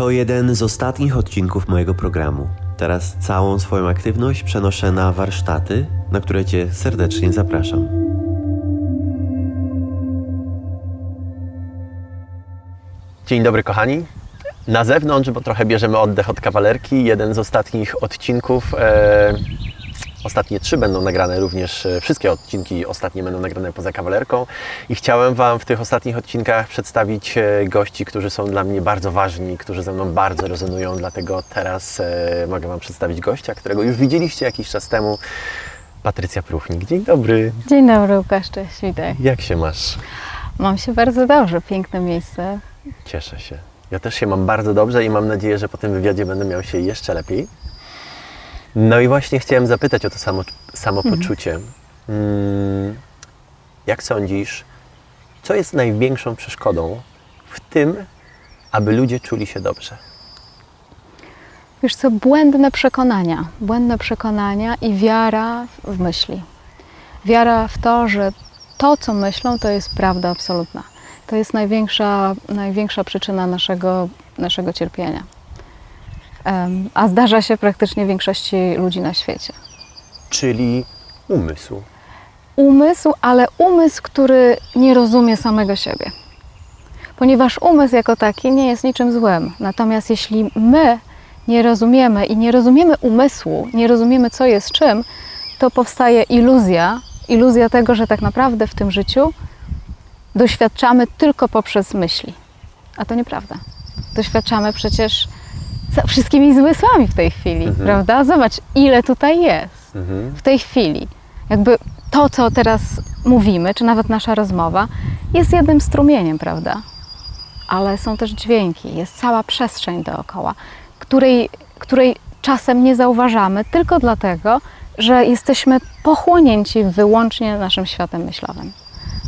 To jeden z ostatnich odcinków mojego programu. Teraz całą swoją aktywność przenoszę na warsztaty, na które Cię serdecznie zapraszam. Dzień dobry, kochani. Na zewnątrz, bo trochę bierzemy oddech od kawalerki. Jeden z ostatnich odcinków. E, ostatnie trzy będą nagrane również. E, wszystkie odcinki ostatnie będą nagrane poza kawalerką. I chciałem Wam w tych ostatnich odcinkach przedstawić e, gości, którzy są dla mnie bardzo ważni, którzy ze mną bardzo rezonują. Dlatego teraz e, mogę Wam przedstawić gościa, którego już widzieliście jakiś czas temu. Patrycja Pruchnik. Dzień dobry. Dzień dobry, Łukasz, cześć, witaj. Jak się masz? Mam się bardzo dobrze, piękne miejsce. Cieszę się. Ja też się mam bardzo dobrze i mam nadzieję, że po tym wywiadzie będę miał się jeszcze lepiej. No i właśnie chciałem zapytać o to samo, samopoczucie. Mm, Jak sądzisz, co jest największą przeszkodą w tym, aby ludzie czuli się dobrze? Wiesz co, błędne przekonania, błędne przekonania i wiara w myśli. Wiara w to, że to, co myślą, to jest prawda absolutna. To jest największa, największa przyczyna naszego, naszego cierpienia. A zdarza się praktycznie większości ludzi na świecie. Czyli umysł. umysł, ale umysł, który nie rozumie samego siebie. Ponieważ umysł jako taki nie jest niczym złym. Natomiast jeśli my nie rozumiemy i nie rozumiemy umysłu, nie rozumiemy co jest czym, to powstaje iluzja, iluzja tego, że tak naprawdę w tym życiu doświadczamy tylko poprzez myśli. A to nieprawda. Doświadczamy przecież wszystkimi zmysłami w tej chwili, Mhm. prawda? Zobacz, ile tutaj jest Mhm. w tej chwili. Jakby to, co teraz mówimy, czy nawet nasza rozmowa, jest jednym strumieniem, prawda? Ale są też dźwięki, jest cała przestrzeń dookoła, której, której czasem nie zauważamy tylko dlatego, że jesteśmy pochłonięci wyłącznie naszym światem myślowym.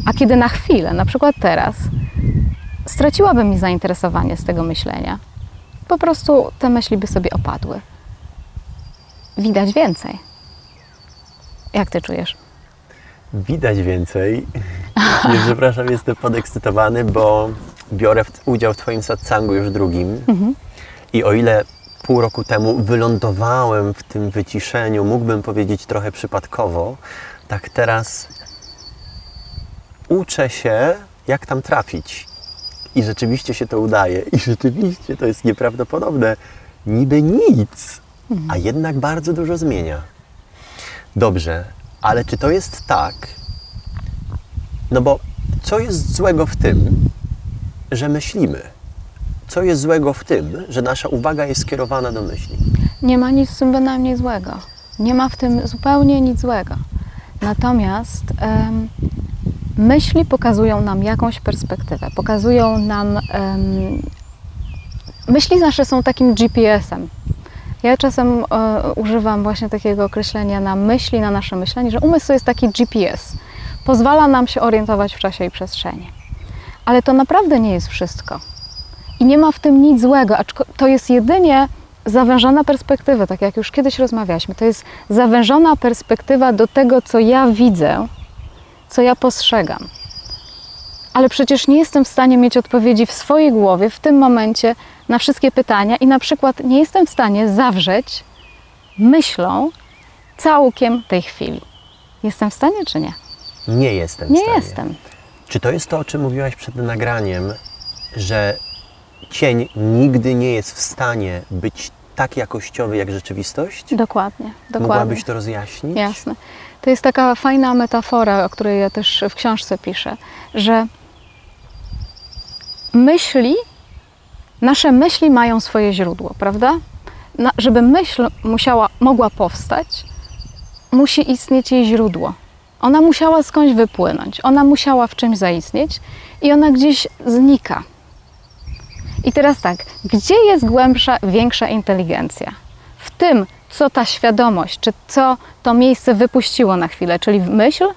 A kiedy na chwilę, na przykład teraz, straciłabym mi zainteresowanie z tego myślenia, po prostu te myśli by sobie opadły. Widać więcej. Jak ty czujesz? Widać więcej. Nie, przepraszam, jestem podekscytowany, bo biorę udział w Twoim satsangu już drugim. I o ile pół roku temu wylądowałem w tym wyciszeniu, mógłbym powiedzieć trochę przypadkowo, tak teraz uczę się, jak tam trafić. I rzeczywiście się to udaje. I rzeczywiście to jest nieprawdopodobne. Niby nic, a jednak bardzo dużo zmienia. Dobrze, ale czy to jest tak? No bo co jest złego w tym, że myślimy? Co jest złego w tym, że nasza uwaga jest skierowana do myśli? Nie ma nic w tym bynajmniej złego. Nie ma w tym zupełnie nic złego. Natomiast myśli pokazują nam jakąś perspektywę, pokazują nam. em, myśli nasze są takim GPS-em. Ja czasem e, używam właśnie takiego określenia na myśli, na nasze myślenie, że umysł to jest taki GPS. Pozwala nam się orientować w czasie i przestrzeni. Ale to naprawdę nie jest wszystko. I nie ma w tym nic złego, to jest jedynie zawężona perspektywa, tak jak już kiedyś rozmawialiśmy. To jest zawężona perspektywa do tego, co ja widzę, co ja postrzegam. Ale przecież nie jestem w stanie mieć odpowiedzi w swojej głowie w tym momencie na wszystkie pytania i na przykład nie jestem w stanie zawrzeć myślą całkiem tej chwili. Jestem w stanie czy nie? Nie jestem w Nie stanie. jestem. Czy to jest to, o czym mówiłaś przed nagraniem, że cień nigdy nie jest w stanie być tak jakościowy jak rzeczywistość? Dokładnie, dokładnie. Mogłabyś to rozjaśnić? Jasne. To jest taka fajna metafora, o której ja też w książce piszę, że myśli, nasze myśli mają swoje źródło, prawda? Na, żeby myśl musiała, mogła powstać, musi istnieć jej źródło. Ona musiała skądś wypłynąć, ona musiała w czymś zaistnieć i ona gdzieś znika. I teraz tak, gdzie jest głębsza, większa inteligencja? W tym, co ta świadomość, czy co to miejsce wypuściło na chwilę, czyli myśl,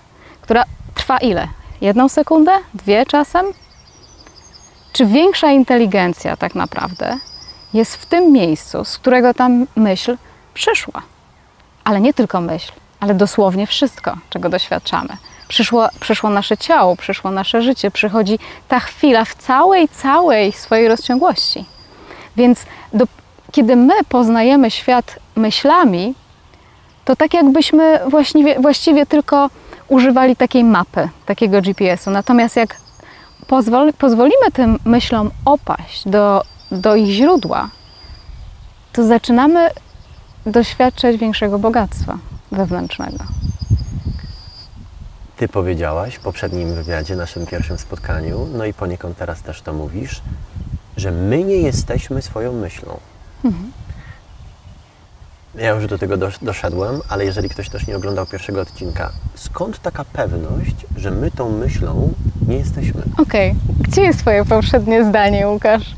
która trwa ile? Jedną sekundę? Dwie czasem? Czy większa inteligencja tak naprawdę jest w tym miejscu, z którego ta myśl przyszła? Ale nie tylko myśl, ale dosłownie wszystko, czego doświadczamy. Przyszło, przyszło nasze ciało, przyszło nasze życie, przychodzi ta chwila w całej, całej swojej rozciągłości. Więc do, kiedy my poznajemy świat myślami, to tak jakbyśmy właściwie, właściwie tylko używali takiej mapy, takiego GPS-u. Natomiast jak pozwol, pozwolimy tym myślom opaść do, do ich źródła, to zaczynamy doświadczać większego bogactwa wewnętrznego. Ty powiedziałaś w poprzednim wywiadzie, naszym pierwszym spotkaniu, no i poniekąd teraz też to mówisz, że my nie jesteśmy swoją myślą. Ja już do tego dosz- doszedłem, ale jeżeli ktoś też nie oglądał pierwszego odcinka, skąd taka pewność, że my tą myślą nie jesteśmy? Okej, gdzie jest Twoje poprzednie zdanie, Łukasz?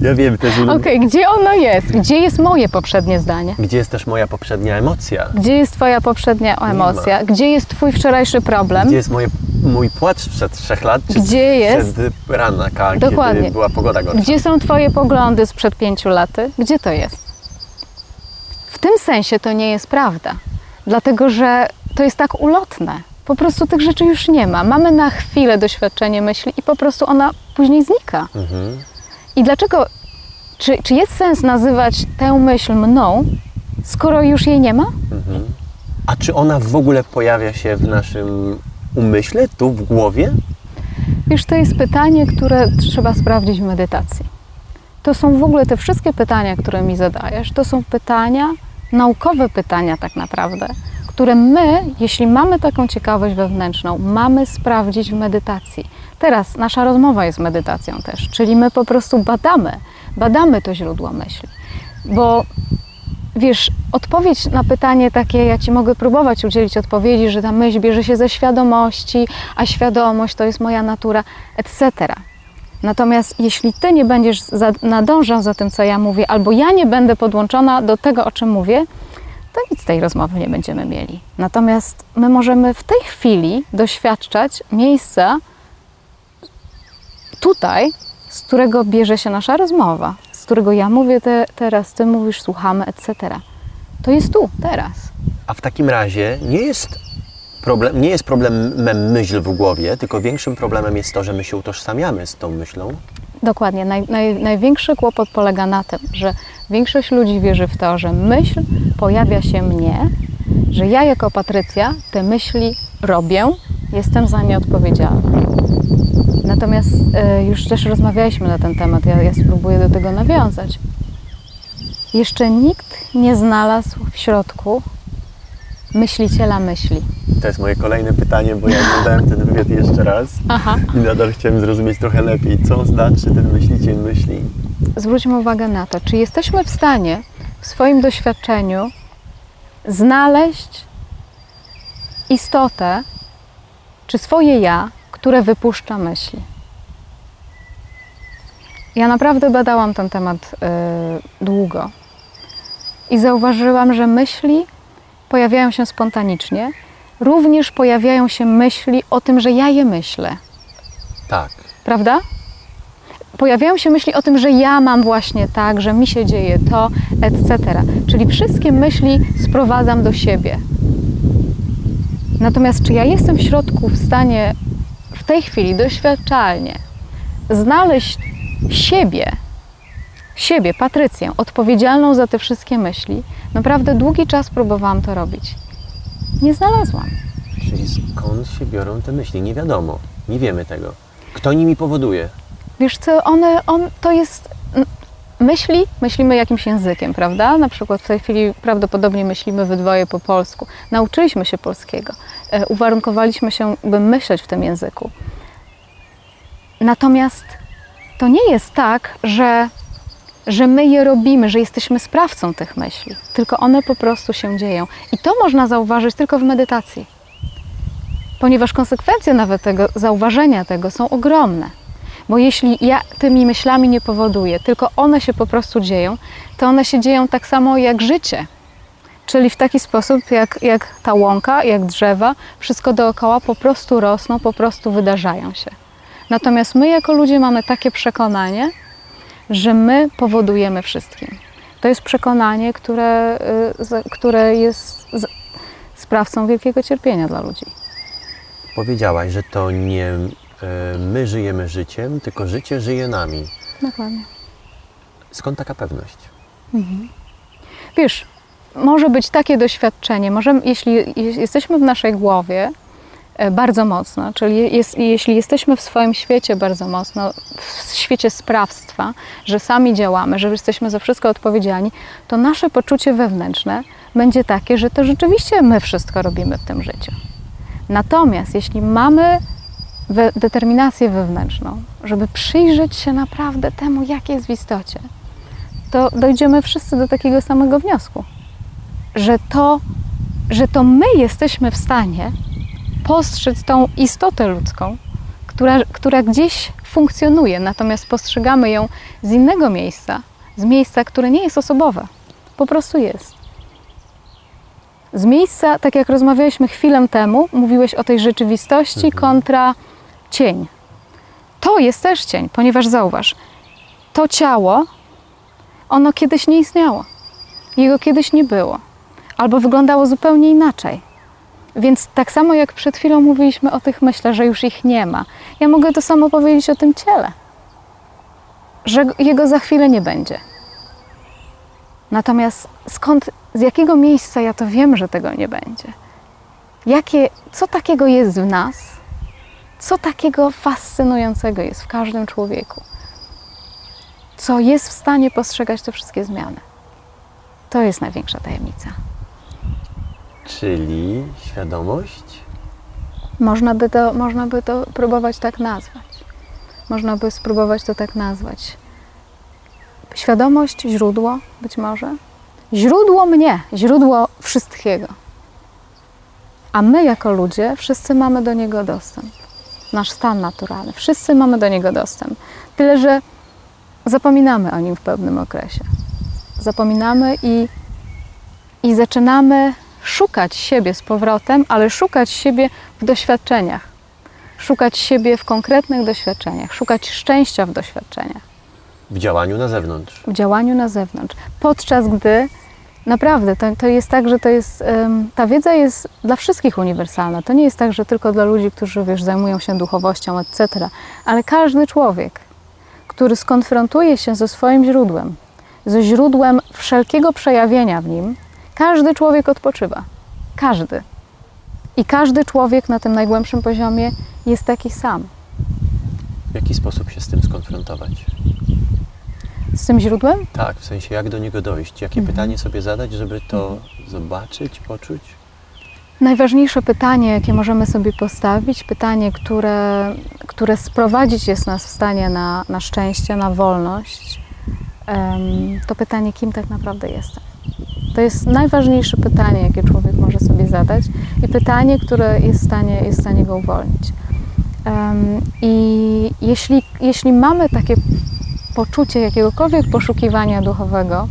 Ja wiem też, Okej, gdzie ono jest? Gdzie jest moje poprzednie zdanie? gdzie jest też moja poprzednia emocja, Gdzie jest Twoja poprzednia emocja? Gdzie jest Twój wczorajszy problem? gdzie jest moje, mój płacz sprzed trzech lat, czy Gdzie jest? sprzed ranaka, Dokładnie. kiedy była pogoda gorsza. Gdzie są Twoje poglądy sprzed pięciu laty? Gdzie to jest? W tym sensie to nie jest prawda, dlatego że to jest tak ulotne. Po prostu tych rzeczy już nie ma. Mamy na chwilę doświadczenie myśli i po prostu ona później znika. Mhm. I dlaczego, czy, czy jest sens nazywać tę myśl mną, skoro już jej nie ma? Mhm. A czy ona w ogóle pojawia się w naszym umyśle, tu w głowie? Wiesz, to jest pytanie, które trzeba sprawdzić w medytacji. To są w ogóle te wszystkie pytania, które mi zadajesz, to są pytania, naukowe pytania tak naprawdę, które my, jeśli mamy taką ciekawość wewnętrzną, mamy sprawdzić w medytacji. Teraz nasza rozmowa jest medytacją też, czyli my po prostu badamy, badamy to źródło myśli. Bo wiesz, odpowiedź na pytanie takie, ja ci mogę próbować udzielić odpowiedzi, że ta myśl bierze się ze świadomości, a świadomość to jest moja natura, etc. Natomiast jeśli ty nie będziesz za, nadążał za tym, co ja mówię, albo ja nie będę podłączona do tego, o czym mówię, to nic z tej rozmowy nie będziemy mieli. Natomiast my możemy w tej chwili doświadczać miejsca tutaj, z którego bierze się nasza rozmowa, z którego ja mówię te, teraz, ty mówisz, słuchamy, etc. To jest tu, teraz. A w takim razie nie jest, problem, nie jest problemem myśl w głowie, tylko większym problemem jest to, że my się utożsamiamy z tą myślą. Dokładnie. Naj, naj, największy kłopot polega na tym, że większość ludzi wierzy w to, że myśl pojawia się mnie, że ja jako Patrycja te myśli robię, jestem za nie odpowiedzialna. Natomiast e, już też rozmawialiśmy na ten temat, ja, ja spróbuję do tego nawiązać. Jeszcze nikt nie znalazł w środku myśliciela myśli. To jest moje kolejne pytanie, bo ja oglądałem ten wywiad jeszcze raz Aha. i nadal chciałem zrozumieć trochę lepiej, co znaczy ten myśliciel myśli. zwróćmy uwagę na to, czy jesteśmy w stanie w swoim doświadczeniu znaleźć istotę, czy swoje ja, które wypuszcza myśli. Ja naprawdę badałam ten temat y, długo i zauważyłam, że myśli pojawiają się spontanicznie. Również pojawiają się myśli o tym, że ja je myślę Tak. prawda? Pojawiają się myśli o tym, że ja mam właśnie tak, że mi się dzieje to, etc. Czyli wszystkie myśli sprowadzam do siebie. Natomiast czy ja jestem w środku w stanie w tej chwili doświadczalnie znaleźć siebie, siebie, Patrycję, odpowiedzialną za te wszystkie myśli? Naprawdę długi czas próbowałam to robić. Nie znalazłam. Czyli skąd się biorą te myśli? Nie wiadomo. Nie wiemy tego. Kto nimi powoduje? Wiesz co, one, on, to jest myśli, myślimy jakimś językiem, prawda? Na przykład w tej chwili prawdopodobnie myślimy we dwoje po polsku. Nauczyliśmy się polskiego, e, uwarunkowaliśmy się, by myśleć w tym języku. Natomiast to nie jest tak, że, że my je robimy, że jesteśmy sprawcą tych myśli, tylko one po prostu się dzieją. I to można zauważyć tylko w medytacji, ponieważ konsekwencje nawet tego zauważenia tego są ogromne. Bo jeśli ja tymi myślami nie powoduję, tylko one się po prostu dzieją, to one się dzieją tak samo jak życie. Czyli w taki sposób, jak, jak ta łąka, jak drzewa, wszystko dookoła po prostu rosną, po prostu wydarzają się. Natomiast my jako ludzie mamy takie przekonanie, że my powodujemy wszystkim. To jest przekonanie, które, y, które jest sprawcą wielkiego cierpienia dla ludzi. Powiedziałaś, że to nie e, my żyjemy życiem, tylko życie żyje nami. Dokładnie. Skąd taka pewność? Wiesz, może być takie doświadczenie, może, jeśli jesteśmy w naszej głowie bardzo mocno, czyli jest, jeśli jesteśmy w swoim świecie bardzo mocno, w świecie sprawstwa, że sami działamy, że jesteśmy za wszystko odpowiedzialni, to nasze poczucie wewnętrzne będzie takie, że to rzeczywiście my wszystko robimy w tym życiu. Natomiast jeśli mamy we, determinację wewnętrzną, żeby przyjrzeć się naprawdę temu, jak jest w istocie, to dojdziemy wszyscy do takiego samego wniosku, że to, że to my jesteśmy w stanie postrzec tą istotę ludzką, która, która gdzieś funkcjonuje, natomiast postrzegamy ją z innego miejsca, z miejsca, które nie jest osobowe, po prostu jest. Z miejsca, tak jak rozmawialiśmy chwilę temu, mówiłeś o tej rzeczywistości kontra cień. To jest też cień, ponieważ zauważ, to ciało, ono kiedyś nie istniało. Jego kiedyś nie było. Albo wyglądało zupełnie inaczej. Więc tak samo jak przed chwilą mówiliśmy o tych myślach, że już ich nie ma, ja mogę to samo powiedzieć o tym ciele. Że jego za chwilę nie będzie. Natomiast skąd, z jakiego miejsca ja to wiem, że tego nie będzie? Jakie, co takiego jest w nas? Co takiego fascynującego jest w każdym człowieku? Co jest w stanie postrzegać te wszystkie zmiany? To jest największa tajemnica. Czyli świadomość? Można by to, można by to próbować tak nazwać. Można by spróbować to tak nazwać. Świadomość, źródło być może. Źródło mnie, źródło wszystkiego. A my jako ludzie, wszyscy mamy do niego dostęp. Nasz stan naturalny. Wszyscy mamy do niego dostęp. Tyle, że zapominamy o nim w pewnym okresie. Zapominamy i, i zaczynamy szukać siebie z powrotem, ale szukać siebie w doświadczeniach. Szukać siebie w konkretnych doświadczeniach, szukać szczęścia w doświadczeniach, W działaniu na zewnątrz. w działaniu na zewnątrz. Podczas gdy naprawdę to, to jest tak, że to jest, ta wiedza jest dla wszystkich uniwersalna. To nie jest tak, że tylko dla ludzi, którzy wiesz, zajmują się duchowością, etc. Ale każdy człowiek, który skonfrontuje się ze swoim źródłem, ze źródłem wszelkiego przejawienia w nim, każdy człowiek odpoczywa. Każdy. I każdy człowiek na tym najgłębszym poziomie jest taki sam. W jaki sposób się z tym skonfrontować? Z tym źródłem? Tak, w sensie jak do niego dojść? Jakie pytanie sobie zadać, żeby to zobaczyć, poczuć? Najważniejsze pytanie, jakie możemy sobie postawić, pytanie, które, które sprowadzić jest nas w stanie na, na szczęście, na wolność, to pytanie, kim tak naprawdę jestem. To jest najważniejsze pytanie, jakie człowiek może sobie zadać i pytanie, które jest w stanie, jest w stanie go uwolnić. Em, I jeśli, jeśli mamy takie poczucie jakiegokolwiek poszukiwania duchowego,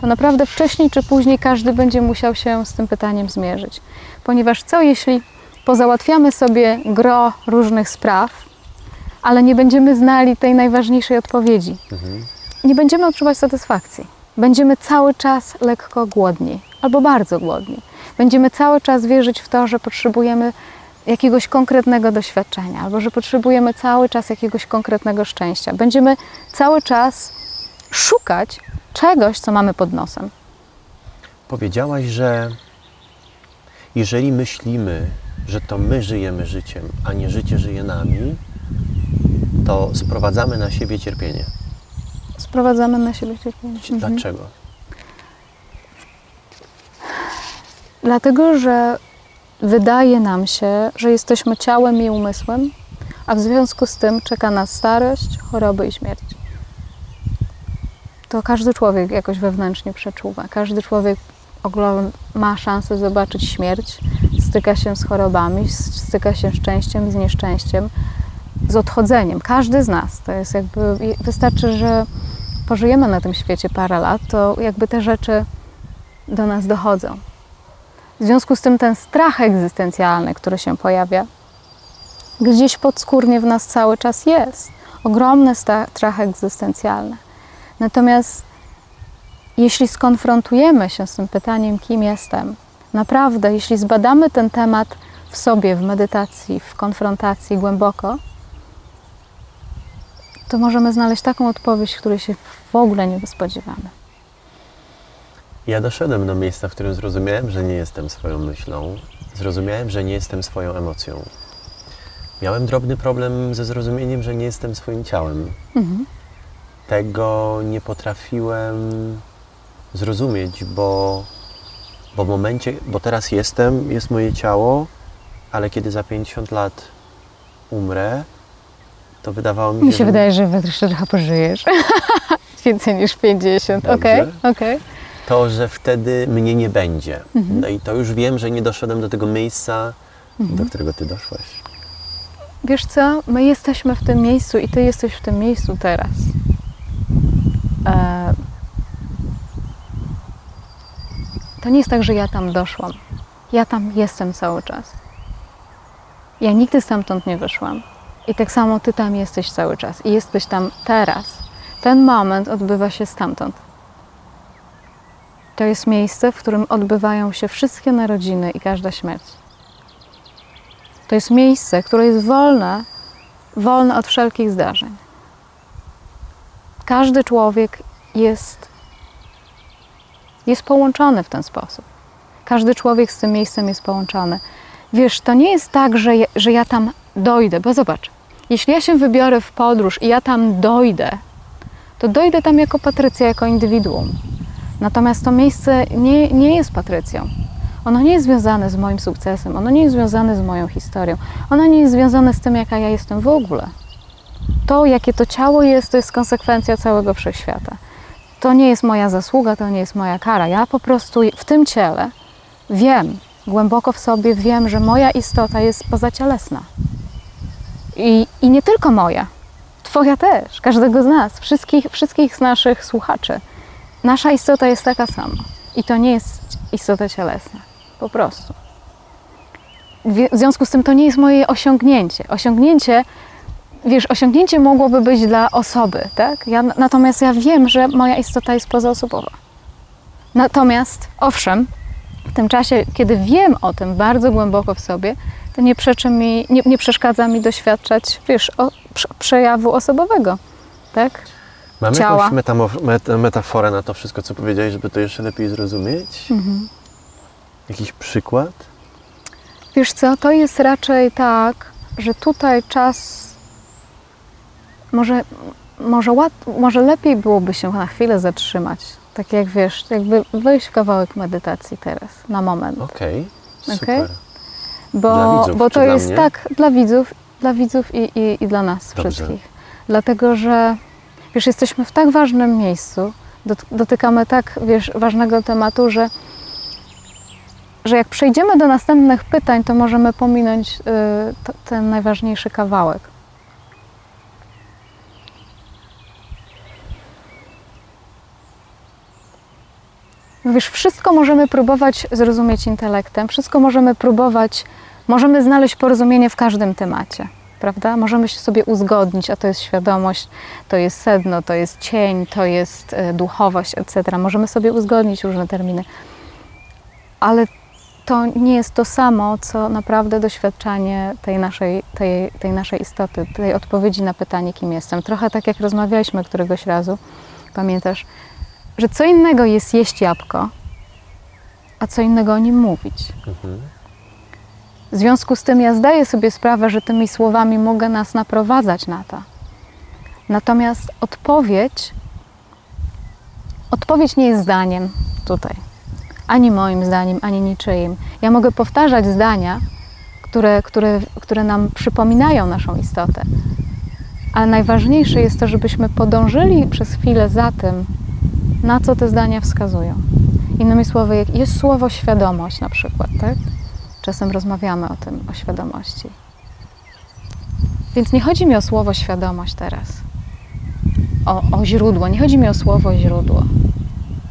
to naprawdę wcześniej czy później każdy będzie musiał się z tym pytaniem zmierzyć. Ponieważ co jeśli pozałatwiamy sobie gro różnych spraw, ale nie będziemy znali tej najważniejszej odpowiedzi? Nie będziemy odczuwać satysfakcji. Będziemy cały czas lekko głodni albo bardzo głodni. Będziemy cały czas wierzyć w to, że potrzebujemy jakiegoś konkretnego doświadczenia, albo że potrzebujemy cały czas jakiegoś konkretnego szczęścia. Będziemy cały czas szukać czegoś, co mamy pod nosem. Powiedziałaś, że jeżeli myślimy, że to my żyjemy życiem, a nie życie żyje nami, to sprowadzamy na siebie cierpienie. Sprowadzamy na siebie cierpienie. Mhm. Dlaczego? Dlatego, że wydaje nam się, że jesteśmy ciałem i umysłem, a w związku z tym czeka nas starość, choroby i śmierć. To każdy człowiek jakoś wewnętrznie przeczuwa. Każdy człowiek ma szansę zobaczyć śmierć, styka się z chorobami, styka się z szczęściem, z nieszczęściem, z odchodzeniem. Każdy z nas. To jest jakby, wystarczy, że pożyjemy na tym świecie parę lat, to jakby te rzeczy do nas dochodzą. W związku z tym ten strach egzystencjalny, który się pojawia, gdzieś podskórnie w nas cały czas jest. Ogromny strach egzystencjalny. Natomiast jeśli skonfrontujemy się z tym pytaniem, kim jestem, naprawdę, jeśli zbadamy ten temat w sobie, w medytacji, w konfrontacji głęboko, to możemy znaleźć taką odpowiedź, której się w ogóle nie spodziewamy. Ja doszedłem do miejsca, w którym zrozumiałem, że nie jestem swoją myślą, zrozumiałem, że nie jestem swoją emocją. Miałem drobny problem ze zrozumieniem, że nie jestem swoim ciałem. Mhm. Tego nie potrafiłem zrozumieć, bo, bo w momencie, bo teraz jestem, jest moje ciało, ale kiedy za 50 lat umrę, to wydawało mi się, Mi się że wydaje, że jeszcze trochę pożyjesz. Więcej niż 50. Dobrze. Okej, okej. to, że wtedy mnie nie będzie. Mhm. No i to już wiem, że nie doszedłem do tego miejsca, do którego ty doszłaś. Wiesz co? My jesteśmy w tym miejscu i ty jesteś w tym miejscu teraz. E... To nie jest tak, że ja tam doszłam. Ja tam jestem cały czas. Ja nigdy stamtąd nie wyszłam. I tak samo ty tam jesteś cały czas. I jesteś tam teraz. Ten moment odbywa się stamtąd. To jest miejsce, w którym odbywają się wszystkie narodziny i każda śmierć. To jest miejsce, które jest wolne, wolne od wszelkich zdarzeń. Każdy człowiek jest, jest połączony w ten sposób. Każdy człowiek z tym miejscem jest połączony. Wiesz, to nie jest tak, że że ja tam dojdę, bo zobacz, jeśli ja się wybiorę w podróż i ja tam dojdę, to dojdę tam jako Patrycja, jako indywiduum. Natomiast to miejsce nie, nie jest Patrycją. Ono nie jest związane z moim sukcesem, ono nie jest związane z moją historią, ono nie jest związane z tym, jaka ja jestem w ogóle. To, jakie to ciało jest, to jest konsekwencja całego wszechświata. To nie jest moja zasługa, to nie jest moja kara. Ja po prostu w tym ciele wiem, głęboko w sobie wiem, że moja istota jest pozacielesna. I, i nie tylko moja, Twoja też, każdego z nas, wszystkich, wszystkich z naszych słuchaczy. Nasza istota jest taka sama. I to nie jest istota cielesna. Po prostu. W związku z tym to nie jest moje osiągnięcie. Osiągnięcie, wiesz, osiągnięcie mogłoby być dla osoby, tak? Ja, natomiast ja wiem, że moja istota jest pozaosobowa. Natomiast, owszem, w tym czasie, kiedy wiem o tym bardzo głęboko w sobie, to nie, przeczy mi, nie, nie przeszkadza mi doświadczać, wiesz, o, prze, przejawu osobowego, tak? Mamy Ciała. jakąś met- metaforę na to wszystko, co powiedziałeś, żeby to jeszcze lepiej zrozumieć? Mhm. Jakiś przykład? Wiesz co, to jest raczej tak, że tutaj czas może, może, łat, może lepiej byłoby się na chwilę zatrzymać. Tak jak wiesz, jakby wejść w kawałek medytacji teraz, na moment. Okej, Okej. super. Bo, Dla widzów bo to dla jest mnie? tak dla widzów, dla widzów i, i, i dla nas Dobrze. wszystkich. Dlatego, że wiesz, jesteśmy w tak ważnym miejscu, dot- dotykamy tak wiesz, ważnego tematu, że, że jak przejdziemy do następnych pytań, to możemy pominąć y, to, ten najważniejszy kawałek. Wiesz, wszystko możemy próbować zrozumieć intelektem, wszystko możemy próbować, możemy znaleźć porozumienie w każdym temacie, prawda? Możemy się sobie uzgodnić, a to jest świadomość, to jest sedno, to jest cień, to jest e, duchowość, etc. Możemy sobie uzgodnić różne terminy, ale to nie jest to samo, co naprawdę doświadczanie tej naszej, tej, tej naszej istoty, tej odpowiedzi na pytanie, kim jestem. Trochę tak jak rozmawialiśmy któregoś razu, pamiętasz, że co innego jest jeść jabłko, a co innego o nim mówić. Mhm. W związku z tym ja zdaję sobie sprawę, że tymi słowami mogę nas naprowadzać na to. Natomiast odpowiedź, odpowiedź nie jest zdaniem tutaj. Ani moim zdaniem, ani niczyim. Ja mogę powtarzać zdania, które, które, które nam przypominają naszą istotę. Ale najważniejsze jest to, żebyśmy podążyli przez chwilę za tym, na co te zdania wskazują. Innymi słowy, jest słowo świadomość na przykład, tak? Czasem rozmawiamy o tym, o świadomości. Więc nie chodzi mi o słowo świadomość teraz, o, o źródło, nie chodzi mi o słowo źródło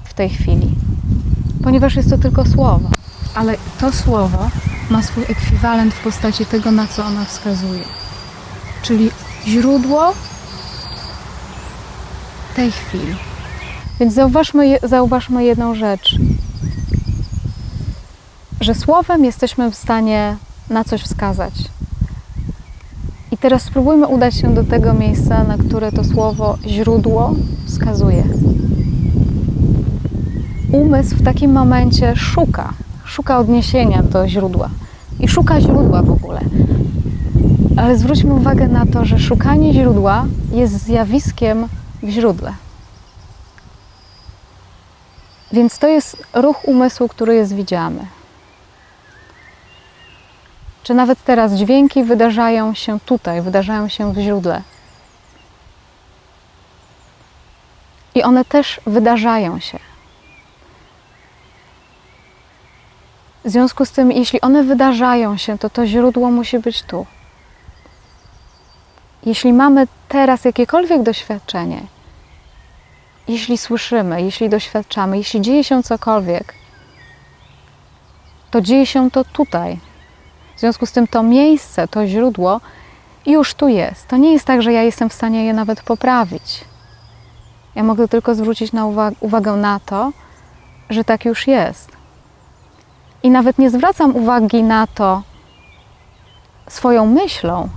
w tej chwili, ponieważ jest to tylko słowo. Ale to słowo ma swój ekwiwalent w postaci tego, na co ono wskazuje. Czyli źródło tej chwili. Więc zauważmy, zauważmy jedną rzecz, że słowem jesteśmy w stanie na coś wskazać. I teraz spróbujmy udać się do tego miejsca, na które to słowo źródło wskazuje. Umysł w takim momencie szuka, szuka odniesienia do źródła i szuka źródła w ogóle. Ale zwróćmy uwagę na to, że szukanie źródła jest zjawiskiem w źródle. Więc to jest ruch umysłu, który jest widziany. Czy nawet teraz dźwięki wydarzają się tutaj, wydarzają się w źródle. I one też wydarzają się. W związku z tym, jeśli one wydarzają się, to to źródło musi być tu. Jeśli mamy teraz jakiekolwiek doświadczenie, jeśli słyszymy, jeśli doświadczamy, jeśli dzieje się cokolwiek, to dzieje się to tutaj. W związku z tym to miejsce, to źródło już tu jest. To nie jest tak, że ja jestem w stanie je nawet poprawić. Ja mogę tylko zwrócić na uwag uwagę na to, że tak już jest. I nawet nie zwracam uwagi na to swoją myślą,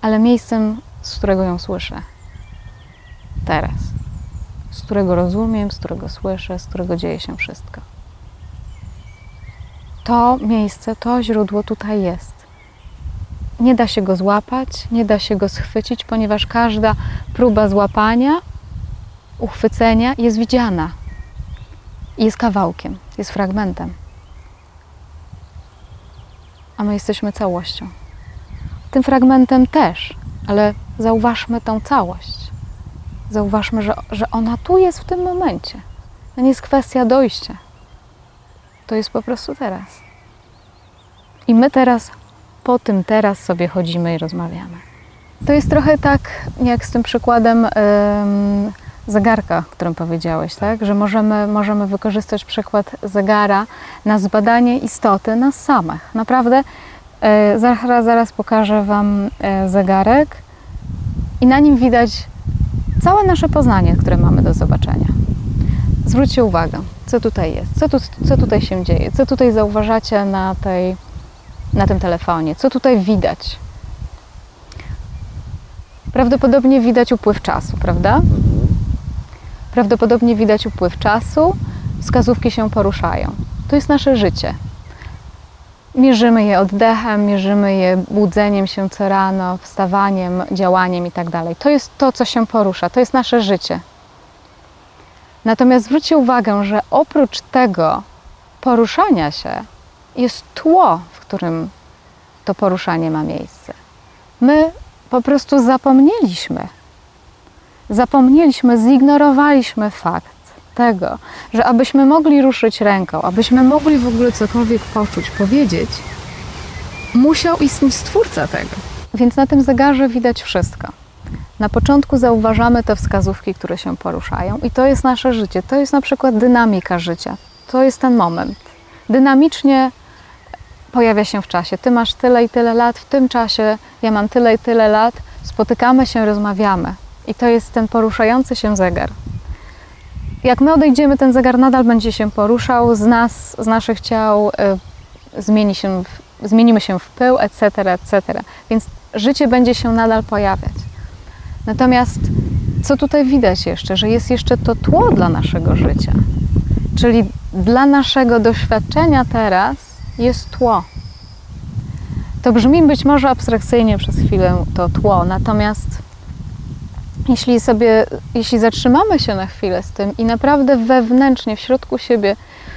ale miejscem, z którego ją słyszę. Teraz. Z którego rozumiem, z którego słyszę, z którego dzieje się wszystko. To miejsce, to źródło tutaj jest. Nie da się go złapać, nie da się go schwycić, ponieważ każda próba złapania, uchwycenia jest widziana. Jest kawałkiem, jest fragmentem. A my jesteśmy całością tym fragmentem też, ale zauważmy tą całość. Zauważmy, że, że ona tu jest w tym momencie. To nie jest kwestia dojścia. To jest po prostu teraz. I my teraz, po tym teraz sobie chodzimy i rozmawiamy. To jest trochę tak, jak z tym przykładem zegarka, o którym powiedziałeś, tak? że możemy, możemy wykorzystać przykład zegara na zbadanie istoty nas samych. Naprawdę E, zaraz, zaraz pokażę Wam e, zegarek i na nim widać całe nasze poznanie, które mamy do zobaczenia. Zwróćcie uwagę, co tutaj jest, co, tu, co tutaj się dzieje, co tutaj zauważacie na, tej, na tym telefonie, co tutaj widać. Prawdopodobnie widać upływ czasu, prawda? Prawdopodobnie widać upływ czasu, wskazówki się poruszają. To jest nasze życie. Mierzymy je oddechem, mierzymy je budzeniem się co rano, wstawaniem, działaniem itd. Tak to jest to, co się porusza, to jest nasze życie. Natomiast zwróćcie uwagę, że oprócz tego poruszania się jest tło, w którym to poruszanie ma miejsce. My po prostu zapomnieliśmy. Zapomnieliśmy, zignorowaliśmy fakt, tego, że abyśmy mogli ruszyć ręką, abyśmy mogli w ogóle cokolwiek poczuć, powiedzieć, musiał istnieć stwórca tego. Więc na tym zegarze widać wszystko. Na początku zauważamy te wskazówki, które się poruszają, i to jest nasze życie. To jest na przykład dynamika życia. To jest ten moment. Dynamicznie pojawia się w czasie. Ty masz tyle i tyle lat, w tym czasie ja mam tyle i tyle lat, spotykamy się, rozmawiamy. I to jest ten poruszający się zegar. Jak my odejdziemy, ten zegar nadal będzie się poruszał, z nas, z naszych ciał y, zmieni się, zmienimy się w pył, etc., etc. Więc życie będzie się nadal pojawiać. Natomiast co tutaj widać jeszcze? Że jest jeszcze to tło dla naszego życia. Czyli dla naszego doświadczenia teraz jest tło. To brzmi być może abstrakcyjnie przez chwilę to tło, natomiast jeśli sobie, jeśli zatrzymamy się na chwilę z tym i naprawdę wewnętrznie, w środku siebie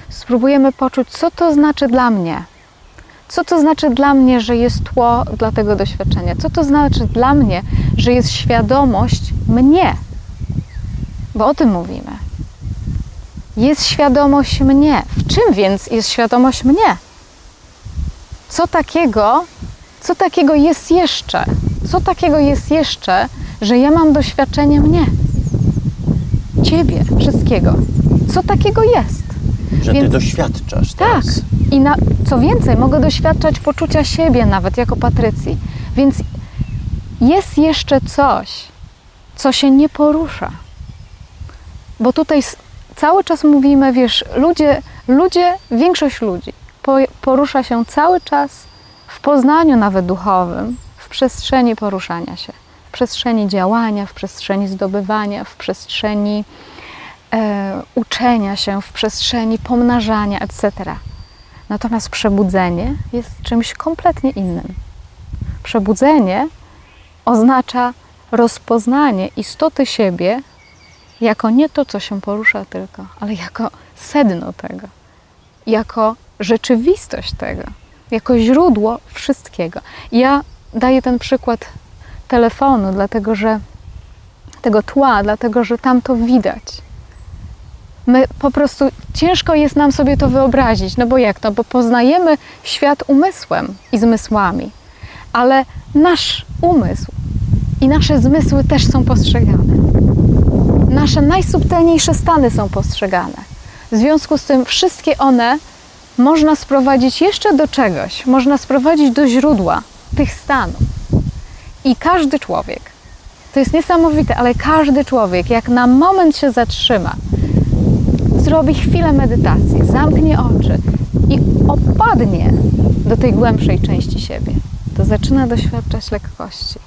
spróbujemy poczuć, co to znaczy dla mnie, co to znaczy dla mnie, że jest tło dla tego doświadczenia, co to znaczy dla mnie, że jest świadomość mnie, bo o tym mówimy. Jest świadomość mnie. W czym więc jest świadomość mnie? Co takiego, co takiego jest jeszcze? Co takiego jest jeszcze, że ja mam doświadczenie mnie, ciebie, wszystkiego. Co takiego jest? Że Więc, ty doświadczasz teraz. Tak. I na, co więcej, mogę doświadczać poczucia siebie nawet jako Patrycji. Więc jest jeszcze coś, co się nie porusza. Bo tutaj cały czas mówimy, wiesz, ludzie, ludzie większość ludzi porusza się cały czas w poznaniu nawet duchowym, w przestrzeni poruszania się, w przestrzeni działania, w przestrzeni zdobywania, w przestrzeni e, uczenia się, w przestrzeni pomnażania, etc. Natomiast przebudzenie jest czymś kompletnie innym. Przebudzenie oznacza rozpoznanie istoty siebie jako nie to, co się porusza tylko, ale jako sedno tego, jako rzeczywistość tego, jako źródło wszystkiego. Ja daję ten przykład telefonu, dlatego że tego tła, dlatego że tam to widać. My po prostu ciężko jest nam sobie to wyobrazić, no bo jak to? Bo poznajemy świat umysłem i zmysłami, ale nasz umysł i nasze zmysły też są postrzegane. Nasze najsubtelniejsze stany są postrzegane. W związku z tym wszystkie one można sprowadzić jeszcze do czegoś, można sprowadzić do źródła tych stanów. I każdy człowiek, to jest niesamowite, ale każdy człowiek, jak na moment się zatrzyma, zrobi chwilę medytacji, zamknie oczy i opadnie do tej głębszej części siebie, to zaczyna doświadczać lekkości,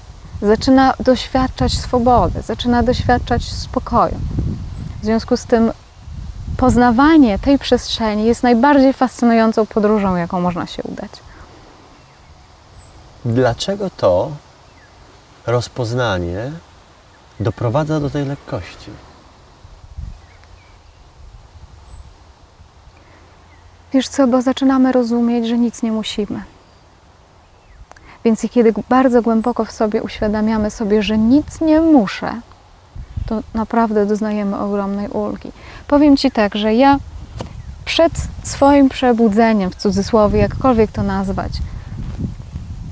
zaczyna doświadczać swobody, zaczyna doświadczać spokoju. W związku z tym poznawanie tej przestrzeni jest najbardziej fascynującą podróżą, jaką można się udać. Dlaczego to rozpoznanie doprowadza do tej lekkości? Wiesz co, bo zaczynamy rozumieć, że nic nie musimy. Więc kiedy bardzo głęboko w sobie uświadamiamy sobie, że nic nie muszę, to naprawdę doznajemy ogromnej ulgi. Powiem Ci tak, że ja przed swoim przebudzeniem, w cudzysłowie, jakkolwiek to nazwać,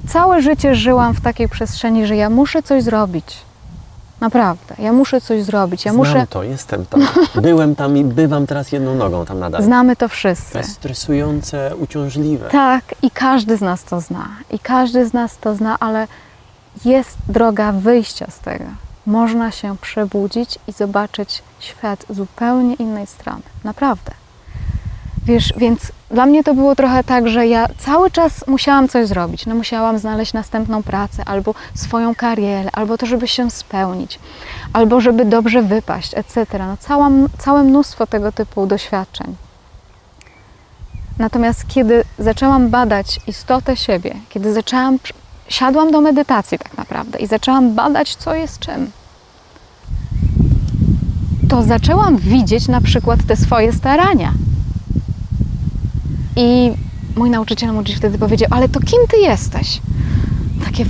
całe życie żyłam w takiej przestrzeni, że ja muszę coś zrobić. Naprawdę, ja muszę coś zrobić. Ja Znam muszę. to, jestem tam. Byłem tam i bywam teraz jedną nogą tam nadal. Znamy to wszyscy. To jest stresujące, uciążliwe. Tak, i każdy z nas to zna. I każdy z nas to zna, ale jest droga wyjścia z tego. Można się przebudzić i zobaczyć świat zupełnie innej strony. Naprawdę. Wiesz, więc dla mnie to było trochę tak, że ja cały czas musiałam coś zrobić. No, musiałam znaleźć następną pracę, albo swoją karierę, albo to, żeby się spełnić, albo żeby dobrze wypaść, etc. No, cała, całe mnóstwo tego typu doświadczeń. Natomiast kiedy zaczęłam badać istotę siebie, kiedy zaczęłam, siadłam do medytacji tak naprawdę i zaczęłam badać, co jest czym, to zaczęłam widzieć na przykład te swoje starania. I mój nauczyciel mu wtedy powiedział, ale to kim ty jesteś? Takie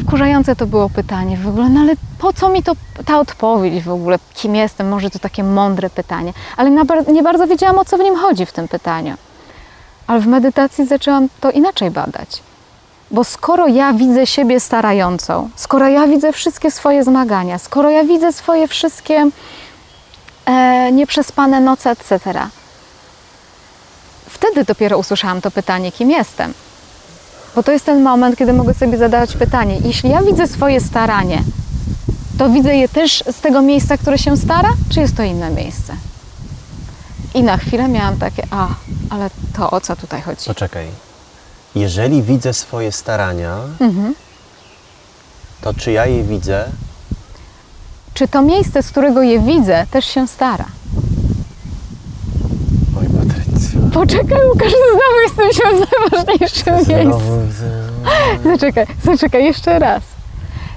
wkurzające to było pytanie w ogóle, no ale po co mi to, ta odpowiedź w ogóle, kim jestem? Może to takie mądre pytanie, ale nie bardzo wiedziałam, o co w nim chodzi w tym pytaniu. Ale w medytacji zaczęłam to inaczej badać. Bo skoro ja widzę siebie starającą, skoro ja widzę wszystkie swoje zmagania, skoro ja widzę swoje wszystkie e, nieprzespane noce, etc., wtedy dopiero usłyszałam to pytanie, kim jestem. Bo to jest ten moment, kiedy mogę sobie zadawać pytanie, jeśli ja widzę swoje staranie, to widzę je też z tego miejsca, które się stara, czy jest to inne miejsce? I na chwilę miałam takie, a, ale to o co tutaj chodzi? Poczekaj. Jeżeli widzę swoje starania, mhm. to czy ja je widzę? Czy to miejsce, z którego je widzę, też się stara? Oj, Patrycja. Poczekaj, Łukasz, znowu jesteśmy w najważniejszym miejscu. Zaczekaj, zaczekaj, jeszcze raz.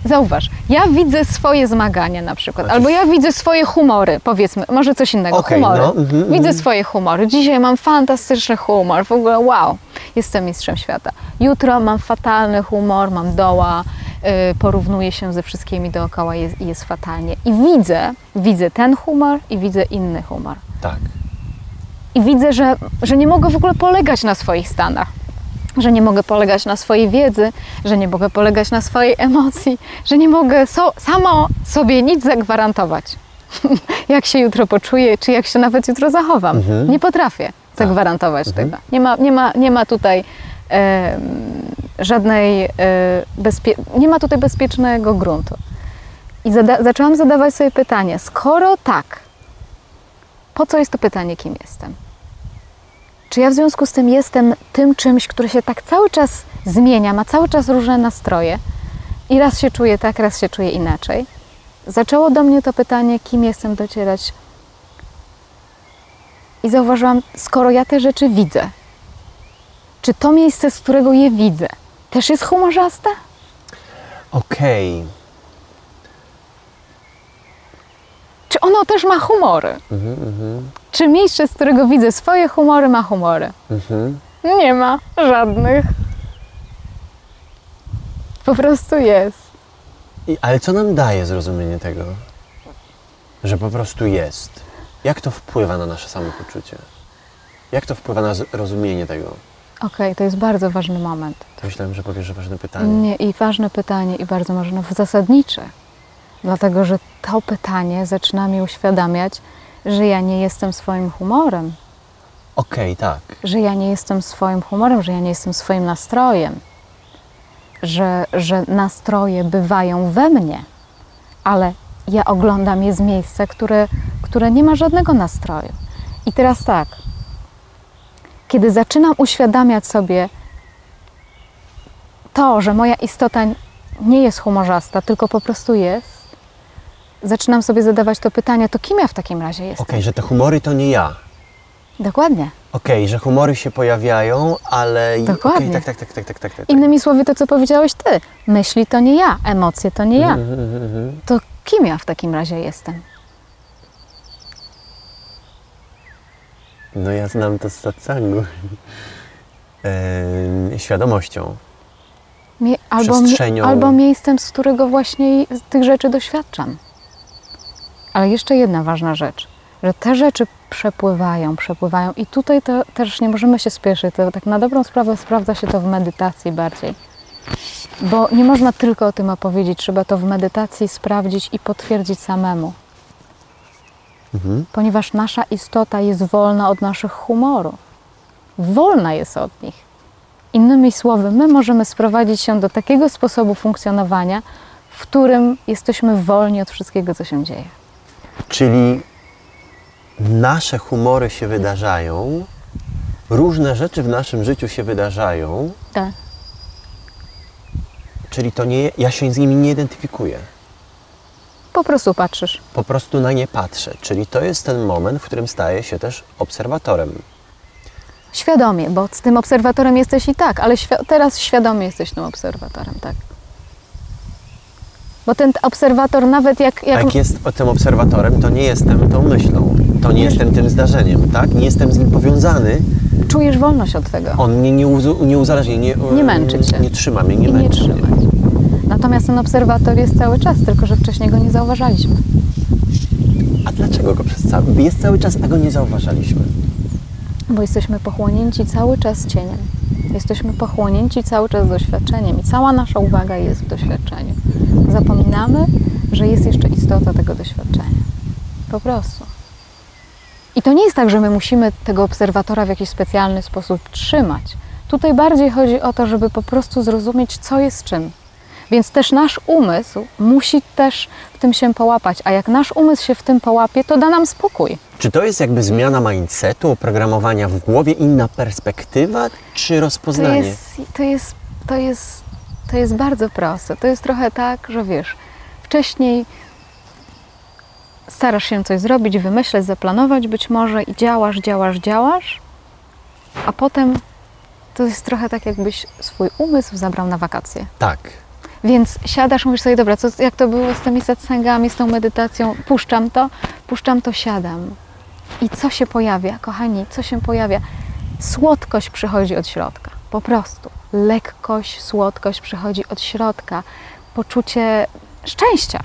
Zauważ, ja widzę swoje zmagania na przykład, Chociaż... albo ja widzę swoje humory, powiedzmy, może coś innego, okay, humory. No, mm, widzę mm. swoje humory. Dzisiaj mam fantastyczny humor, w ogóle wow, jestem mistrzem świata. Jutro mam fatalny humor, mam doła, yy, porównuję się ze wszystkimi dookoła i jest, jest fatalnie. I widzę, widzę ten humor i widzę inny humor. Tak. I widzę, że, że nie mogę w ogóle polegać na swoich stanach że nie mogę polegać na swojej wiedzy, że nie mogę polegać na swojej emocji, że nie mogę so, samo sobie nic zagwarantować. jak się jutro poczuję, czy jak się nawet jutro zachowam. Mhm. Nie potrafię tak. zagwarantować mhm. tego. Nie ma, nie ma, nie ma tutaj e, żadnej, e, nie ma tutaj bezpiecznego gruntu. I zada- zaczęłam zadawać sobie pytanie, skoro tak, po co jest to pytanie, kim jestem? Czy ja w związku z tym jestem tym czymś, który się tak cały czas zmienia, ma cały czas różne nastroje? I raz się czuję tak, raz się czuję inaczej. Zaczęło do mnie to pytanie, kim jestem, docierać. I zauważyłam, skoro ja te rzeczy widzę, czy to miejsce, z którego je widzę, też jest humorzaste? Okej. Czy ono też ma humory? Mhm, mhm, Czy miejsce, z którego widzę swoje humory, ma humory? mhm. Nie ma żadnych. Po prostu jest. I, ale co nam daje zrozumienie tego, że po prostu jest? Jak to wpływa na nasze samopoczucie? Jak to wpływa na zrozumienie tego? Okej, to jest bardzo ważny moment. To myślałem, że powiesz, że ważne pytanie. Nie, i ważne pytanie, i bardzo ważne, zasadnicze. Dlatego, że to pytanie zaczyna mi uświadamiać, że ja nie jestem swoim humorem, Okej, tak. że ja nie jestem swoim humorem, że ja nie jestem swoim nastrojem, że, że nastroje bywają we mnie, ale ja oglądam je z miejsca, które, które nie ma żadnego nastroju. I teraz tak, kiedy zaczynam uświadamiać sobie to, że moja istota nie jest humorzasta, tylko po prostu jest, zaczynam sobie zadawać to pytanie, to kim ja w takim razie jestem? Okej, że te humory to nie ja. Dokładnie. Okej, że humory się pojawiają, ale... Dokładnie. Okej, tak, tak, tak, tak, tak, tak, tak. Innymi słowy, to co powiedziałeś ty, myśli to nie ja, emocje to nie ja. Mhm, mhm, mhm. To kim ja w takim razie jestem? No ja znam to z satsangu. Świadomością. Mie- albo, Przestrzenią. albo miejscem, z którego właśnie tych rzeczy doświadczam. Ale jeszcze jedna ważna rzecz, że te rzeczy przepływają, przepływają i tutaj to też nie możemy się spieszyć. To tak na dobrą sprawę sprawdza się to w medytacji bardziej. Bo nie można tylko o tym opowiedzieć, trzeba to w medytacji sprawdzić i potwierdzić samemu. Mhm. Ponieważ nasza istota jest wolna od naszych humorów. Wolna jest od nich. Innymi słowy, my możemy sprowadzić się do takiego sposobu funkcjonowania, w którym jesteśmy wolni od wszystkiego, co się dzieje. Czyli nasze humory się wydarzają, różne rzeczy w naszym życiu się wydarzają, Tak. czyli to nie, ja się z nimi nie identyfikuję. Po prostu patrzysz. Po prostu na nie patrzę. Czyli to jest ten moment, w którym staję się też obserwatorem. Świadomie, bo z tym obserwatorem jesteś i tak, ale świ- teraz świadomie jesteś tym obserwatorem, tak. Bo ten obserwator nawet jak... A jak jak jest tym obserwatorem, to nie jestem tą myślą, to nie jestem tym zdarzeniem, tak? Nie jestem z nim powiązany, czujesz wolność od tego. on mnie nie, uzu, nie uzależnia, nie, Nie męczy cię. nie trzyma mnie, nie I męczy trzymać. mnie. Natomiast ten obserwator jest cały czas, tylko że wcześniej go nie zauważaliśmy. A dlaczego go przez cały... Jest cały czas, a go nie zauważaliśmy. Bo jesteśmy pochłonięci cały czas cieniem. Jesteśmy pochłonięci cały czas doświadczeniem i cała nasza uwaga jest w doświadczeniu. Zapominamy, że jest jeszcze istota tego doświadczenia. Po prostu. I to nie jest tak, że my musimy tego obserwatora w jakiś specjalny sposób trzymać. Tutaj bardziej chodzi o to, żeby po prostu zrozumieć, co jest czym. Więc też nasz umysł musi też w tym się połapać, a jak nasz umysł się w tym połapie, to da nam spokój. Czy to jest jakby zmiana mindsetu, oprogramowania w głowie, inna perspektywa, czy To rozpoznanie? jest, to, jest, to, jest, to jest bardzo proste. To jest trochę tak, że wiesz, wcześniej starasz się coś zrobić, wymyśleć, zaplanować być może i działasz, działasz, działasz, a potem to jest trochę tak, jakbyś swój umysł zabrał na wakacje. Tak. Więc siadasz, mówisz sobie, dobra, co, jak to było z tymi satsangami, z tą medytacją, puszczam to, puszczam to, siadam. I co się pojawia, kochani, co się pojawia? Słodkość przychodzi od środka, po prostu. Lekkość, słodkość przychodzi od środka. Poczucie szczęścia.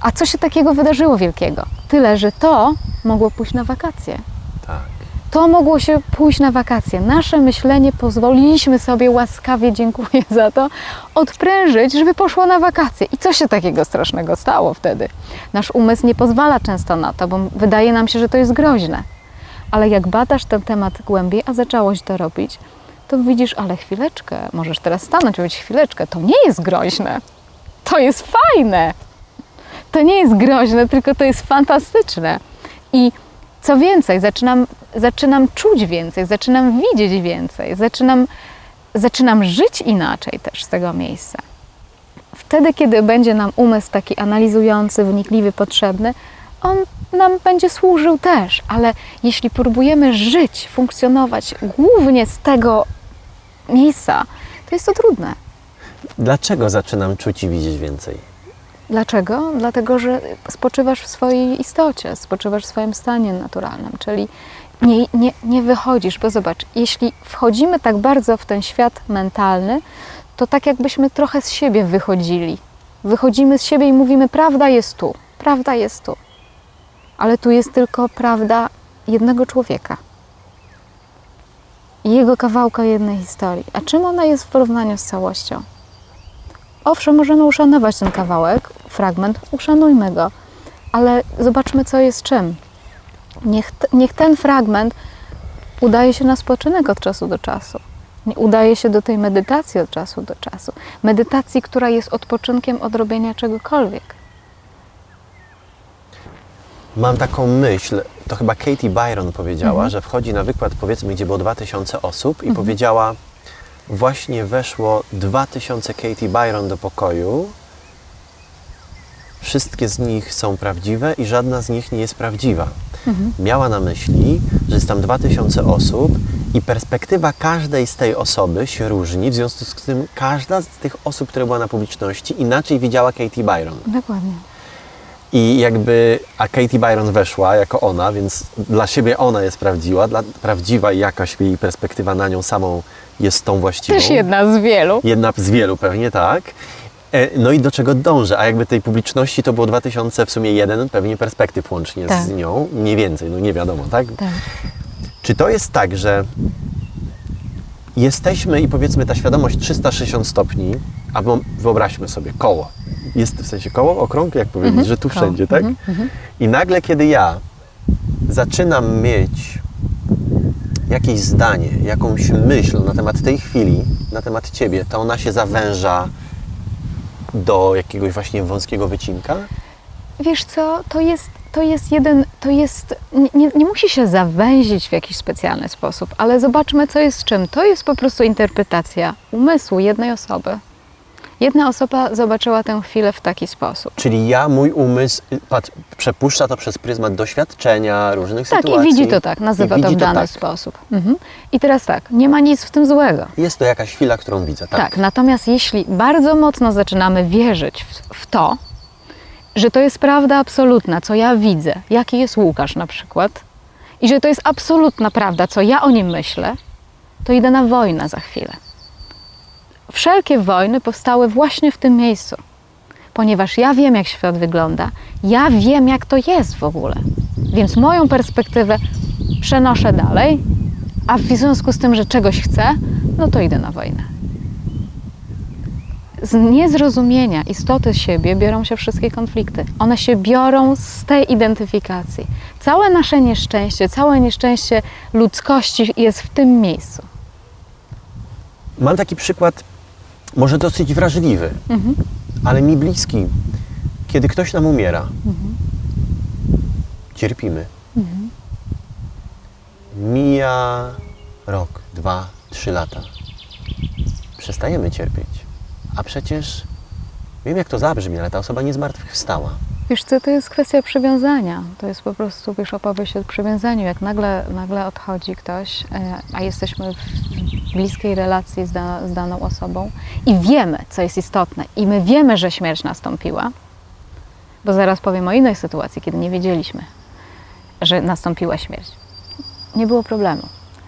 A co się takiego wydarzyło wielkiego? Tyle, że to mogło pójść na wakacje. Tak. To mogło się pójść na wakacje. Nasze myślenie pozwoliliśmy sobie łaskawie, dziękuję za to, odprężyć, żeby poszło na wakacje. I co się takiego strasznego stało wtedy? Nasz umysł nie pozwala często na to, bo wydaje nam się, że to jest groźne. Ale jak badasz ten temat głębiej, a zaczęłoś to robić, to widzisz, ale chwileczkę, możesz teraz stanąć powiedzieć, chwileczkę, to nie jest groźne. To jest fajne. To nie jest groźne, tylko to jest fantastyczne. I co więcej, zaczynam, zaczynam czuć więcej, zaczynam widzieć więcej, zaczynam, zaczynam żyć inaczej też z tego miejsca. Wtedy, kiedy będzie nam umysł taki analizujący, wnikliwy, potrzebny, on nam będzie służył też, ale jeśli próbujemy żyć, funkcjonować głównie z tego miejsca, to jest to trudne. Dlaczego zaczynam czuć i widzieć więcej? Dlaczego? Dlatego, że spoczywasz w swojej istocie, spoczywasz w swoim stanie naturalnym, czyli nie, nie, nie wychodzisz, bo zobacz, jeśli wchodzimy tak bardzo w ten świat mentalny, to tak jakbyśmy trochę z siebie wychodzili. Wychodzimy z siebie i mówimy: Prawda jest tu, prawda jest tu. Ale tu jest tylko prawda jednego człowieka. I jego kawałka jednej historii. A czym ona jest w porównaniu z całością? Owszem, możemy uszanować ten kawałek, fragment, uszanujmy go, ale zobaczmy, co jest czym. Niech, niech ten fragment udaje się na spoczynek od czasu do czasu. Udaje się do tej medytacji od czasu do czasu. Medytacji, która jest odpoczynkiem od robienia czegokolwiek. Mam taką myśl, to chyba Katie Byron powiedziała, mhm. że wchodzi na wykład, powiedzmy, gdzie było 2000 osób i mhm. powiedziała, właśnie weszło 2000 Katie Byron do pokoju. Wszystkie z nich są prawdziwe i żadna z nich nie jest prawdziwa. Mhm. Miała na myśli, że jest tam 2000 osób i perspektywa każdej z tej osoby się różni, w związku z tym każda z tych osób, która była na publiczności, inaczej widziała Katie Byron. Dokładnie. I jakby, a Katie Byron weszła jako ona, więc dla siebie ona jest prawdziwa, dla, prawdziwa i jakaś jej perspektywa na nią samą jest tą właściwą. Też jedna z wielu. Jedna z wielu, pewnie tak. E, no i do czego dążę? A jakby tej publiczności to było 2000 w sumie jeden pewnie perspektyw łącznie tak. z nią, mniej więcej, no nie wiadomo, tak? tak? Czy to jest tak, że jesteśmy i powiedzmy ta świadomość 360 stopni, albo wyobraźmy sobie koło. Jest w sensie koło, okrąg, jak powiedzieć, mhm. że tu wszędzie, tak? Mhm, mhm. I nagle, kiedy ja zaczynam mieć jakieś zdanie, jakąś myśl na temat tej chwili, na temat Ciebie, to ona się zawęża do jakiegoś właśnie wąskiego wycinka? Wiesz co, to jest, to jest jeden, to jest, nie, nie musi się zawęzić w jakiś specjalny sposób, ale zobaczmy, co jest czym. To jest po prostu interpretacja umysłu jednej osoby. Jedna osoba zobaczyła tę chwilę w taki sposób. Czyli ja, mój umysł patrz, przepuszcza to przez pryzmat doświadczenia, różnych tak, sytuacji. Tak, i widzi to tak, nazywa to w dany tak. sposób. Mhm. I teraz tak, nie ma nic w tym złego. Jest to jakaś chwila, którą widzę, tak? Tak, natomiast jeśli bardzo mocno zaczynamy wierzyć w, w to, że to jest prawda absolutna, co ja widzę, jaki jest Łukasz na przykład, i że to jest absolutna prawda, co ja o nim myślę, to idę na wojnę za chwilę wszelkie wojny powstały właśnie w tym miejscu, ponieważ ja wiem, jak świat wygląda, ja wiem, jak to jest w ogóle. Więc moją perspektywę przenoszę dalej, a w związku z tym, że czegoś chcę, no to idę na wojnę. Z niezrozumienia istoty siebie biorą się wszystkie konflikty. One się biorą z tej identyfikacji. Całe nasze nieszczęście, całe nieszczęście ludzkości jest w tym miejscu. Mam taki przykład może dosyć wrażliwy, mhm. ale mi bliski. Kiedy ktoś nam umiera, mhm. cierpimy. Mhm. Mija rok, dwa, trzy lata. Przestajemy cierpieć. A przecież wiem, jak to zabrzmi, ale ta osoba nie zmartwychwstała. Wiesz co, to jest kwestia przywiązania. To jest po prostu, wiesz, opowieść o przywiązaniu. Jak nagle, nagle odchodzi ktoś, e, a jesteśmy w bliskiej relacji z, da, z daną osobą i wiemy, co jest istotne, i my wiemy, że śmierć nastąpiła, bo zaraz powiem o innej sytuacji, kiedy nie wiedzieliśmy, że nastąpiła śmierć. Nie było problemu.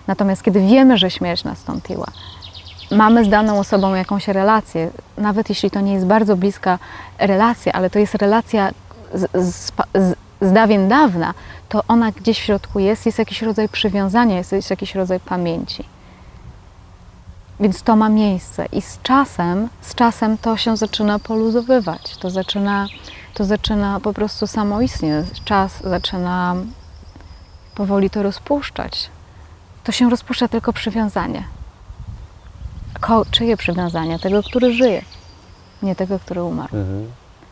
Natomiast kiedy wiemy, że śmierć nastąpiła, mamy z daną osobą jakąś relację, nawet jeśli to nie jest bardzo bliska relacja, ale to jest relacja z, z, z dawien dawna, to ona gdzieś w środku jest, jest jakiś rodzaj przywiązania, jest, jest jakiś rodzaj pamięci. Więc to ma miejsce i z czasem, z czasem to się zaczyna poluzowywać, to zaczyna, to zaczyna po prostu samoistnieć, czas zaczyna powoli to rozpuszczać. To się rozpuszcza tylko przywiązanie. Ko czyje przywiązanie? Tego, który żyje, nie tego, który umarł. Mhm.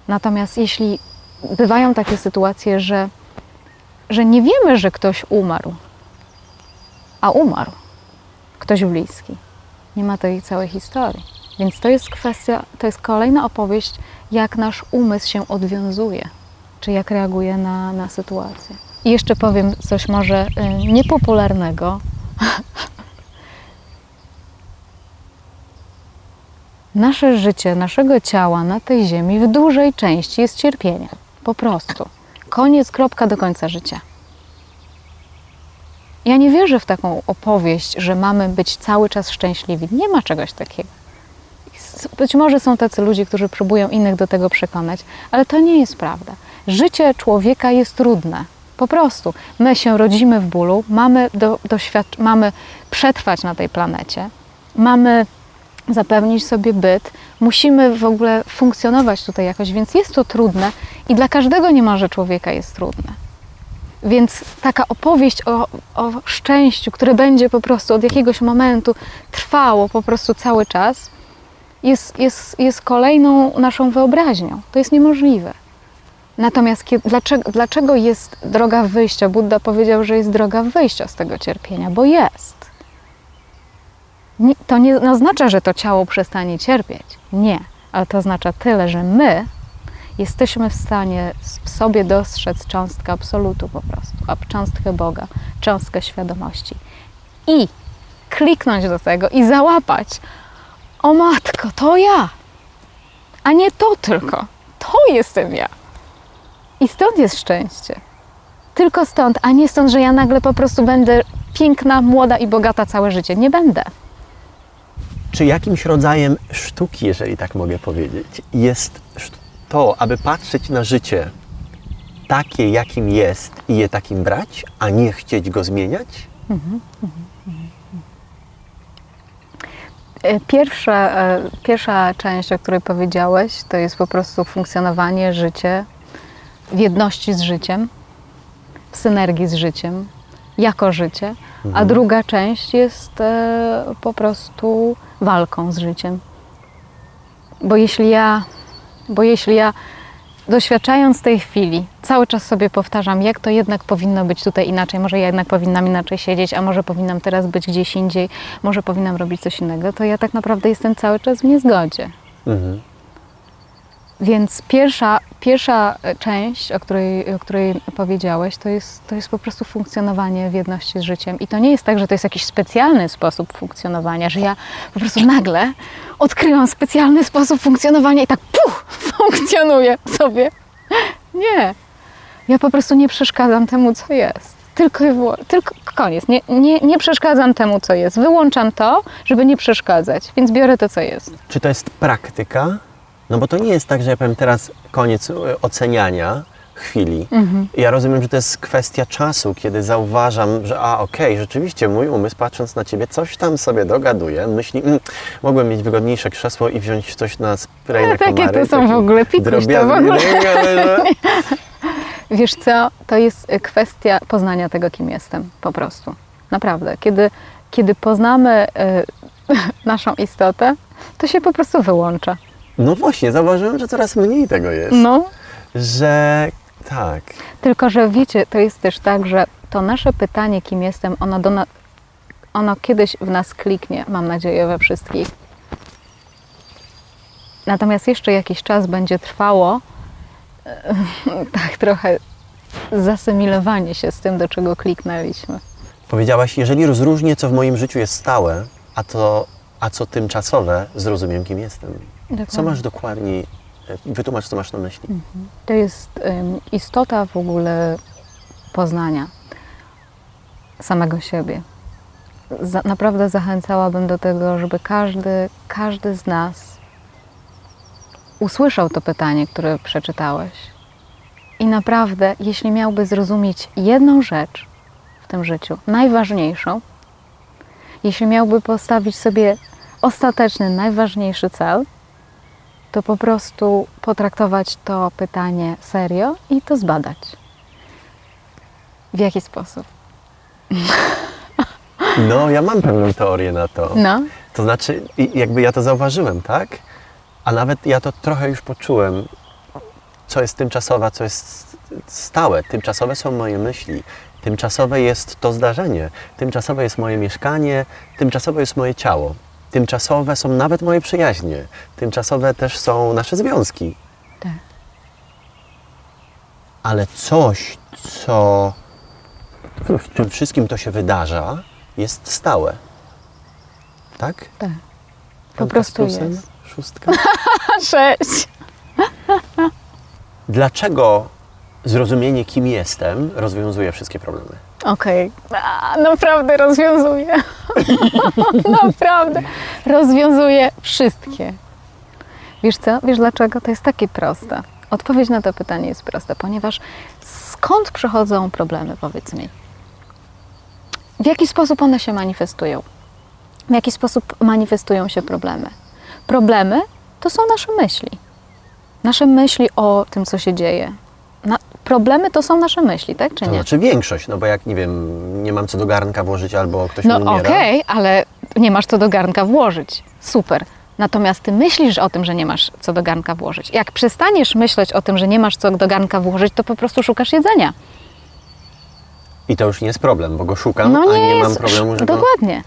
Natomiast jeśli bywają takie sytuacje, że, że nie wiemy, że ktoś umarł, a umarł ktoś bliski. Nie ma tej całej historii. Więc to jest kwestia, to jest kolejna opowieść, jak nasz umysł się odwiązuje, czy jak reaguje na, na sytuację. I jeszcze powiem coś może y, niepopularnego. Nasze życie, naszego ciała na tej ziemi w dużej części jest cierpieniem. Po prostu. Koniec, kropka do końca życia. Ja nie wierzę w taką opowieść, że mamy być cały czas szczęśliwi. Nie ma czegoś takiego. Być może są tacy ludzie, którzy próbują innych do tego przekonać, ale to nie jest prawda. Życie człowieka jest trudne. Po prostu. My się rodzimy w bólu, mamy, do, mamy przetrwać na tej planecie, mamy zapewnić sobie byt, musimy w ogóle funkcjonować tutaj jakoś, więc jest to trudne i dla każdego niemalże człowieka jest trudne. Więc taka opowieść o, o szczęściu, które będzie po prostu od jakiegoś momentu trwało po prostu cały czas, jest, jest, jest kolejną naszą wyobraźnią. To jest niemożliwe. Natomiast kiedy, dlaczego, dlaczego jest droga wyjścia? Buddha powiedział, że jest droga wyjścia z tego cierpienia, bo jest. To nie oznacza, że to ciało przestanie cierpieć. Nie, ale to oznacza tyle, że my jesteśmy w stanie w sobie dostrzec cząstkę absolutu po prostu, a cząstkę Boga, cząstkę świadomości. I kliknąć do tego i załapać. O matko, to ja. A nie to tylko. To jestem ja. I stąd jest szczęście. Tylko stąd, a nie stąd, że ja nagle po prostu będę piękna, młoda i bogata całe życie. Nie będę. Czy jakimś rodzajem sztuki, jeżeli tak mogę powiedzieć, jest to, aby patrzeć na życie takie, jakim jest i je takim brać, a nie chcieć go zmieniać? Pierwsza, e, pierwsza część, o której powiedziałeś, to jest po prostu funkcjonowanie, życie w jedności z życiem, w synergii z życiem, jako życie, a druga część jest e, po prostu walką z życiem. Bo jeśli ja, bo jeśli ja doświadczając tej chwili, cały czas sobie powtarzam, jak to jednak powinno być tutaj inaczej, może ja jednak powinnam inaczej siedzieć, a może powinnam teraz być gdzieś indziej, może powinnam robić coś innego, to ja tak naprawdę jestem cały czas w niezgodzie. Mhm. Więc pierwsza, pierwsza część, o której, o której powiedziałeś, to jest, to jest po prostu funkcjonowanie w jedności z życiem. I to nie jest tak, że to jest jakiś specjalny sposób funkcjonowania, że ja po prostu nagle odkryłam specjalny sposób funkcjonowania i tak puch, funkcjonuję sobie. Nie. Ja po prostu nie przeszkadzam temu, co jest. Tylko, tylko koniec. Nie, nie, nie przeszkadzam temu, co jest. Wyłączam to, żeby nie przeszkadzać, więc biorę to, co jest. Czy to jest praktyka? No bo to nie jest tak, że ja powiem teraz koniec e, oceniania chwili. Ja rozumiem, że to jest kwestia czasu, kiedy zauważam, że a okej, rzeczywiście mój umysł patrząc na Ciebie coś tam sobie dogaduje, myśli, mm, mogłem mieć wygodniejsze krzesło i wziąć coś na spray na Ale takie komary. to są w ogóle, pikuś to w ogóle. Wiesz co, to jest y, kwestia poznania tego, kim jestem, po prostu. Naprawdę. Kiedy, kiedy poznamy y, naszą istotę, to się po prostu wyłącza. No właśnie, zauważyłem, że coraz mniej tego jest. No, Że tak. tylko że wiecie, to jest też tak, że to nasze pytanie, kim jestem, ono, do na, ono kiedyś w nas kliknie, mam nadzieję, we wszystkich. Natomiast jeszcze jakiś czas będzie trwało tak trochę zasymilowanie się z tym, do czego kliknęliśmy. Powiedziałaś, jeżeli rozróżnię, co w moim życiu jest stałe, a, to, a co tymczasowe, zrozumiem, kim jestem. Co Dokładnie. masz dokładnie, e, wytłumacz, co masz na myśli. To jest ym, istota w ogóle poznania samego siebie. Za, naprawdę zachęcałabym do tego, żeby każdy, każdy z nas usłyszał to pytanie, które przeczytałeś. I naprawdę, jeśli miałby zrozumieć jedną rzecz w tym życiu, najważniejszą, jeśli miałby postawić sobie ostateczny, najważniejszy cel, to po prostu potraktować to pytanie serio i to zbadać. W jaki sposób? No, ja mam pewną teorię na to. No, To znaczy, jakby ja to zauważyłem, tak? A nawet ja to trochę już poczułem, co jest tymczasowe, co jest stałe. Tymczasowe są moje myśli. Tymczasowe jest to zdarzenie. Tymczasowe jest moje mieszkanie. Tymczasowe jest moje ciało. Tymczasowe są nawet moje przyjaźnie. Tymczasowe też są nasze związki. Tak. Ale coś, co w czym wszystkim to się wydarza, jest stałe. Tak? Tak. Po prostu jest. Szóstka. Sześć. Dlaczego zrozumienie, kim jestem, rozwiązuje wszystkie problemy? Okej. A, Naprawdę rozwiązuje. Naprawdę. Rozwiązuje wszystkie. Wiesz co? Wiesz dlaczego? To jest takie proste. Odpowiedź na to pytanie jest prosta, ponieważ skąd przychodzą problemy, powiedz mi? W jaki sposób one się manifestują? W jaki sposób manifestują się problemy? Problemy to są nasze myśli. Nasze myśli o tym, co się dzieje. Problemy to są nasze myśli, tak czy To nie? znaczy większość, no bo jak, nie wiem, nie mam co do garnka włożyć albo ktoś mi No umiera. okej, ale nie masz co do garnka włożyć. Super. Natomiast ty myślisz o tym, że nie masz co do garnka włożyć. Jak przestaniesz myśleć o tym, że nie masz co do garnka włożyć, to po prostu szukasz jedzenia. I to już nie jest problem, bo go szukam, No a nie, nie jest mam problemu, że go... Dokładnie.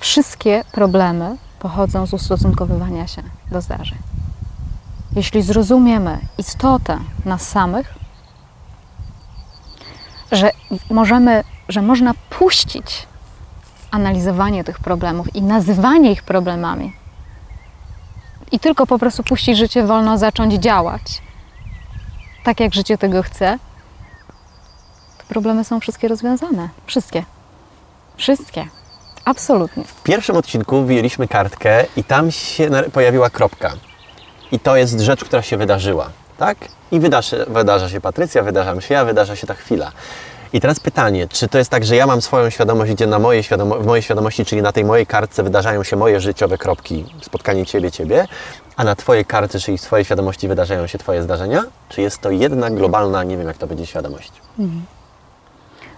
Wszystkie problemy pochodzą z ustosunkowywania się do zdarzeń. Jeśli zrozumiemy istotę nas samych, że możemy, że można puścić analizowanie tych problemów i nazywanie ich problemami i tylko po prostu puścić życie wolno, zacząć działać tak, jak życie tego chce, to problemy są wszystkie rozwiązane. Wszystkie. Wszystkie. Absolutnie. W pierwszym odcinku wyjęliśmy kartkę i tam się pojawiła kropka. I to jest rzecz, która się wydarzyła, tak? I wydarzy, wydarza się Patrycja, wydarzam się ja, wydarza się ta chwila. I teraz pytanie, czy to jest tak, że ja mam swoją świadomość, gdzie na mojej świadomo- w mojej świadomości, czyli na tej mojej kartce wydarzają się moje życiowe kropki, spotkanie Ciebie, Ciebie, a na Twojej kartce, czyli w Twojej świadomości wydarzają się Twoje zdarzenia? Czy jest to jedna globalna, nie wiem jak to będzie świadomość?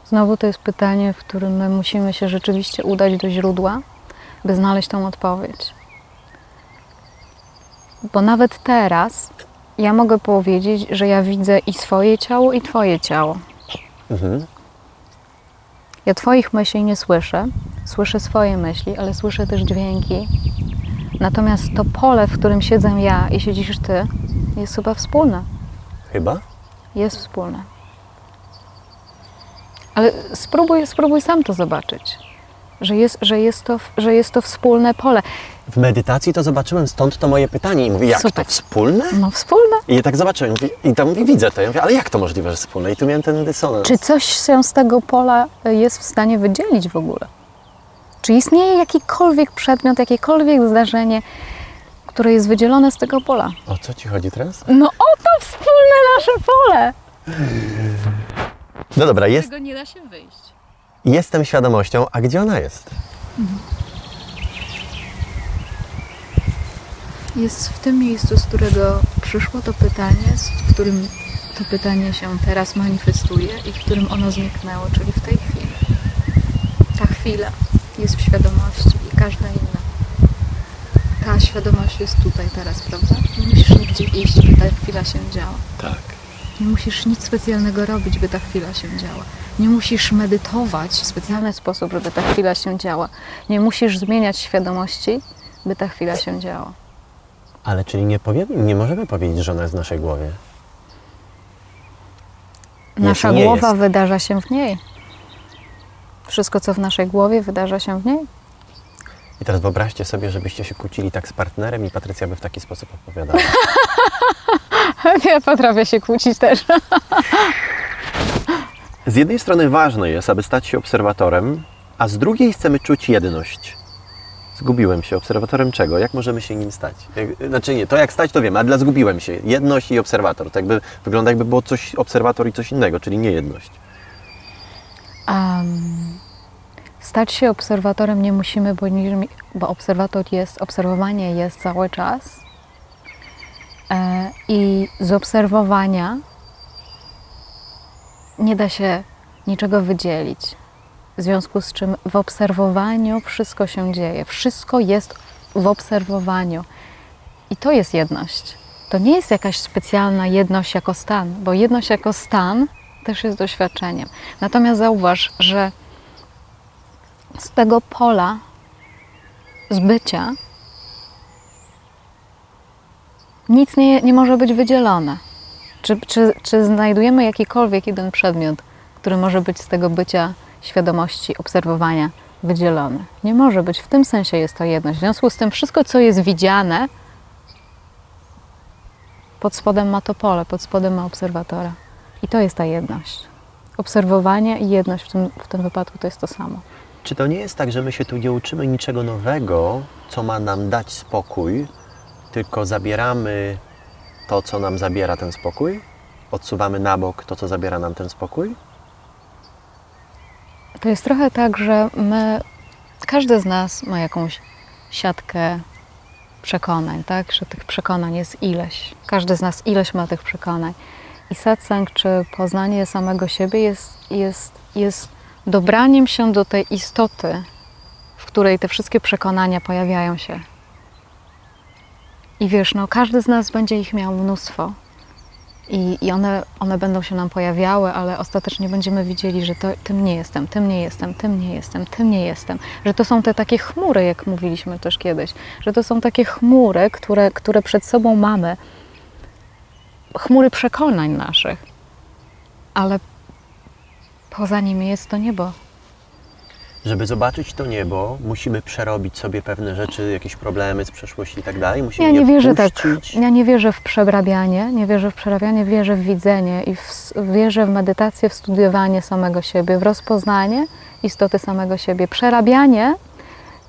Znowu to jest pytanie, w którym my musimy się rzeczywiście udać do źródła, by znaleźć tą odpowiedź. Bo nawet teraz ja mogę powiedzieć, że ja widzę i swoje ciało, i Twoje ciało. Mhm. Ja Twoich myśli nie słyszę, słyszę swoje myśli, ale słyszę też dźwięki. Natomiast to pole, w którym siedzę ja i siedzisz Ty, jest chyba wspólne. Chyba? Jest wspólne. Ale spróbuj, spróbuj sam to zobaczyć, że jest, że, jest to, że jest to wspólne pole. W medytacji to zobaczyłem, stąd to moje pytanie. I mówię, jak Super. to wspólne? No wspólne. I ja tak zobaczyłem mówię, i tam mówię, widzę to. Ja mówię, ale jak to możliwe, że wspólne? I tu miałem ten dysonans. Czy coś się z tego pola y, jest w stanie wydzielić w ogóle? Czy istnieje jakikolwiek przedmiot, jakiekolwiek zdarzenie, które jest wydzielone z tego pola? O co Ci chodzi teraz? No oto wspólne nasze pole! No dobra, jest, nie da się wyjść. jestem świadomością, a gdzie ona jest? Jest w tym miejscu, z którego przyszło to pytanie, z- w którym to pytanie się teraz manifestuje i w którym ono zniknęło, czyli w tej chwili. Ta chwila jest w świadomości i każda inna. Ta świadomość jest tutaj teraz, prawda? Nie musisz nigdzie iść, by ta chwila się działa. Tak. Nie musisz nic specjalnego robić, by ta chwila się działa. Nie musisz medytować w specjalny sposób, żeby ta chwila się działa. Nie musisz zmieniać świadomości, by ta chwila się działa. Ale czyli nie, nie możemy powiedzieć, że ona jest w naszej głowie. Nasza głowa jest. wydarza się w niej. Wszystko, co w naszej głowie, wydarza się w niej. I teraz wyobraźcie sobie, żebyście się kłócili tak z partnerem i Patrycja by w taki sposób opowiadała. Ja potrafię się kłócić też. Z jednej strony ważne jest, aby stać się obserwatorem, a z drugiej chcemy czuć jedność. Zgubiłem się. Obserwatorem czego? Jak możemy się nim stać? Znaczy nie, to jak stać to wiem, ale dla zgubiłem się. Jedność i obserwator. To jakby wygląda jakby było coś obserwator i coś innego, czyli nie jedność. Um, stać się obserwatorem nie musimy, bo, bo obserwator jest, obserwowanie jest cały czas. E, I z obserwowania nie da się niczego wydzielić. W związku z czym w obserwowaniu wszystko się dzieje. Wszystko jest w obserwowaniu. I to jest jedność. To nie jest jakaś specjalna jedność jako stan, bo jedność jako stan też jest doświadczeniem. Natomiast zauważ, że z tego pola zbycia nic nie, nie może być wydzielone. Czy, czy, czy znajdujemy jakikolwiek jeden przedmiot, który może być z tego bycia świadomości, obserwowania wydzielony? Nie może być. W tym sensie jest to jedność. W związku z tym wszystko, co jest widziane, pod spodem ma to pole, pod spodem ma obserwatora. I to jest ta jedność. Obserwowanie i jedność w tym, w tym wypadku to jest to samo. Czy to nie jest tak, że my się tu nie uczymy niczego nowego, co ma nam dać spokój, tylko zabieramy to, co nam zabiera ten spokój? Odsuwamy na bok to, co zabiera nam ten spokój? To jest trochę tak, że my, każdy z nas ma jakąś siatkę przekonań, tak? Że tych przekonań jest ileś. Każdy z nas ileś ma tych przekonań. I satsang, czy poznanie samego siebie jest, jest, jest dobraniem się do tej istoty, w której te wszystkie przekonania pojawiają się. I wiesz, no każdy z nas będzie ich miał mnóstwo. I, i one, one będą się nam pojawiały, ale ostatecznie będziemy widzieli, że to, tym nie jestem, tym nie jestem, tym nie jestem, tym nie jestem. Że to są te takie chmury, jak mówiliśmy też kiedyś, że to są takie chmury, które, które przed sobą mamy. Chmury przekonań naszych. Ale poza nimi jest to niebo. Żeby zobaczyć to niebo, musimy przerobić sobie pewne rzeczy, jakieś problemy z przeszłości i tak dalej. Musimy Ja nie wierzę tak. puścić. Ja nie wierzę w przerabianie, nie wierzę w przerabianie, wierzę w widzenie i w, wierzę w medytację, w studiowanie samego siebie, w rozpoznanie istoty samego siebie. Przerabianie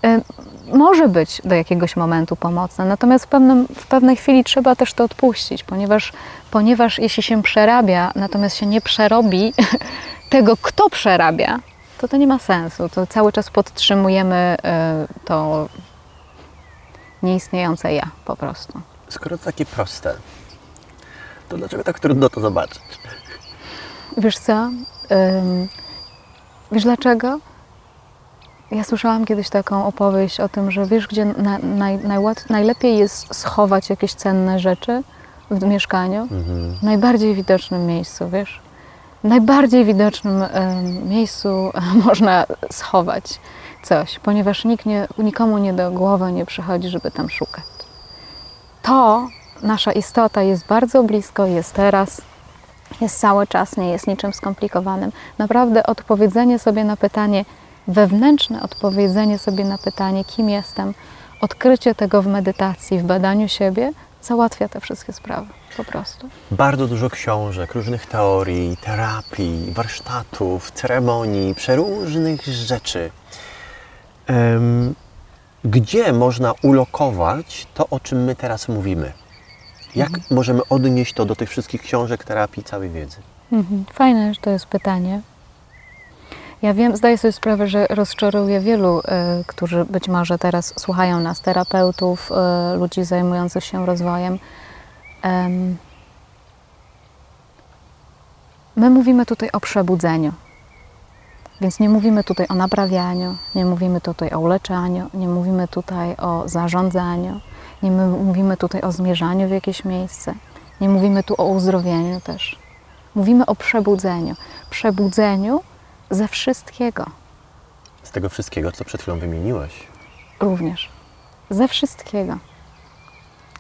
y, może być do jakiegoś momentu pomocne, natomiast w, pewnym, w pewnej chwili trzeba też to odpuścić, ponieważ, ponieważ jeśli się przerabia, natomiast się nie przerobi tego, kto przerabia, to to nie ma sensu. To cały czas podtrzymujemy y, to nieistniejące ja po prostu. Skoro to takie proste, to dlaczego tak trudno to zobaczyć? Wiesz co? Wiesz dlaczego? Ja słyszałam kiedyś taką opowieść o tym, że wiesz, gdzie na, naj, najłat, najlepiej jest schować jakieś cenne rzeczy w mieszkaniu? Mhm. W najbardziej widocznym miejscu, wiesz? Najbardziej widocznym ym, miejscu można schować coś, ponieważ nikt nie, nikomu nie do głowy nie przychodzi, żeby tam szukać. To, nasza istota jest bardzo blisko, jest teraz, jest cały czas, nie jest niczym skomplikowanym. Naprawdę odpowiedzenie sobie na pytanie, wewnętrzne odpowiedzenie sobie na pytanie, kim jestem, odkrycie tego w medytacji, w badaniu siebie, załatwia te wszystkie sprawy. Po prostu. Bardzo dużo książek, różnych teorii, terapii, warsztatów, ceremonii, przeróżnych rzeczy. Em, gdzie można ulokować to, o czym my teraz mówimy? Jak możemy odnieść to do tych wszystkich książek, terapii, całej wiedzy? Mhm. Fajne, że to jest pytanie. Ja wiem, zdaję sobie sprawę, że rozczaruje wielu, y, którzy być może teraz słuchają nas, terapeutów, y, ludzi zajmujących się rozwojem. Em, my mówimy tutaj o przebudzeniu. Więc nie mówimy tutaj o naprawianiu, nie mówimy tutaj o uleczaniu, nie mówimy tutaj o zarządzaniu, nie my- mówimy tutaj o zmierzaniu w jakieś miejsce, nie mówimy tu o uzdrowieniu też. Mówimy o przebudzeniu. Przebudzeniu ze wszystkiego Z tego wszystkiego, co przed chwilą wymieniłeś. również. Ze wszystkiego.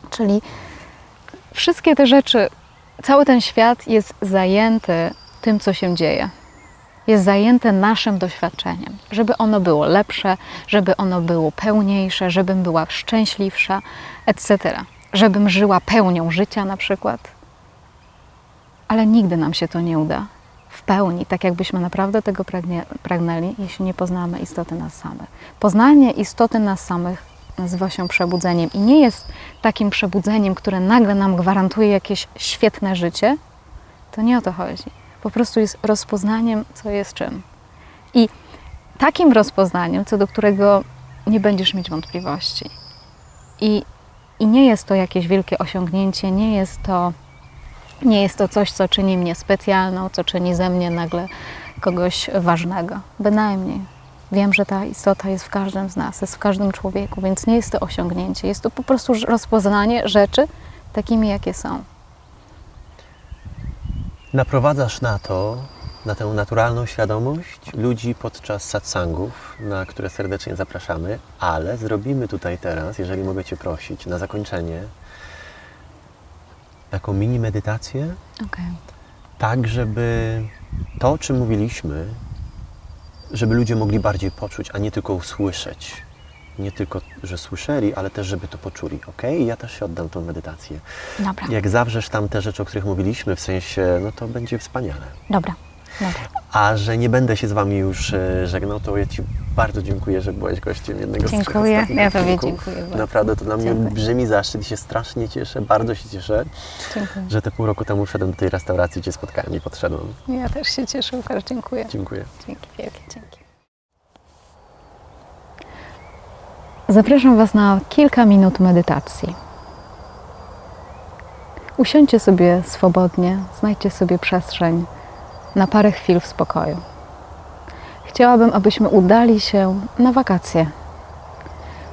Czyli wszystkie te rzeczy, cały ten świat jest zajęty tym, co się dzieje. Jest zajęte naszym doświadczeniem, żeby ono było lepsze, żeby ono było pełniejsze, żebym była szczęśliwsza, etc. Żebym żyła pełnią życia na przykład. Ale nigdy nam się to nie uda w pełni, tak jakbyśmy naprawdę tego pragnie, pragnęli, jeśli nie poznamy istoty nas samych. Poznanie istoty nas samych nazywa się przebudzeniem i nie jest takim przebudzeniem, które nagle nam gwarantuje jakieś świetne życie. To nie o to chodzi. Po prostu jest rozpoznaniem, co jest czym. I takim rozpoznaniem, co do którego nie będziesz mieć wątpliwości. I, I nie jest to jakieś wielkie osiągnięcie, nie jest to nie jest to coś, co czyni mnie specjalną, co czyni ze mnie nagle kogoś ważnego. Bynajmniej. Wiem, że ta istota jest w każdym z nas, jest w każdym człowieku, więc nie jest to osiągnięcie. Jest to po prostu rozpoznanie rzeczy takimi, jakie są. Naprowadzasz na to, na tę naturalną świadomość ludzi podczas satsangów, na które serdecznie zapraszamy, ale zrobimy tutaj teraz, jeżeli mogę Cię prosić, na zakończenie taką mini medytację, Okej. tak żeby to, o czym mówiliśmy, żeby ludzie mogli bardziej poczuć, a nie tylko usłyszeć. Nie tylko, że słyszeli, ale też, żeby to poczuli. Ok? I ja też się oddam tą medytację. Dobra, Jak zawrzesz tam te rzeczy, o których mówiliśmy, w sensie, no to będzie wspaniale. dobra. A że nie będę się z Wami już e, żegnał, to ja Ci bardzo dziękuję, że byłeś gościem jednego z trzech Dziękuję. Ja Tobie dziękuję bardzo. Naprawdę to dla mnie Dziękuję. olbrzymi zaszczyt i się strasznie cieszę, bardzo się cieszę, Dziękuję. że te pół roku temu wszedłem do tej restauracji, Cię spotkałem i podszedłem. Ja też się cieszę, Łukasz. Dziękuję. Dziękuję. Dzięki wielkie, dzięki. Zapraszam Was na kilka minut medytacji. Usiądźcie sobie swobodnie, znajdźcie sobie przestrzeń na parę chwil w spokoju. Chciałabym, abyśmy udali się na wakacje,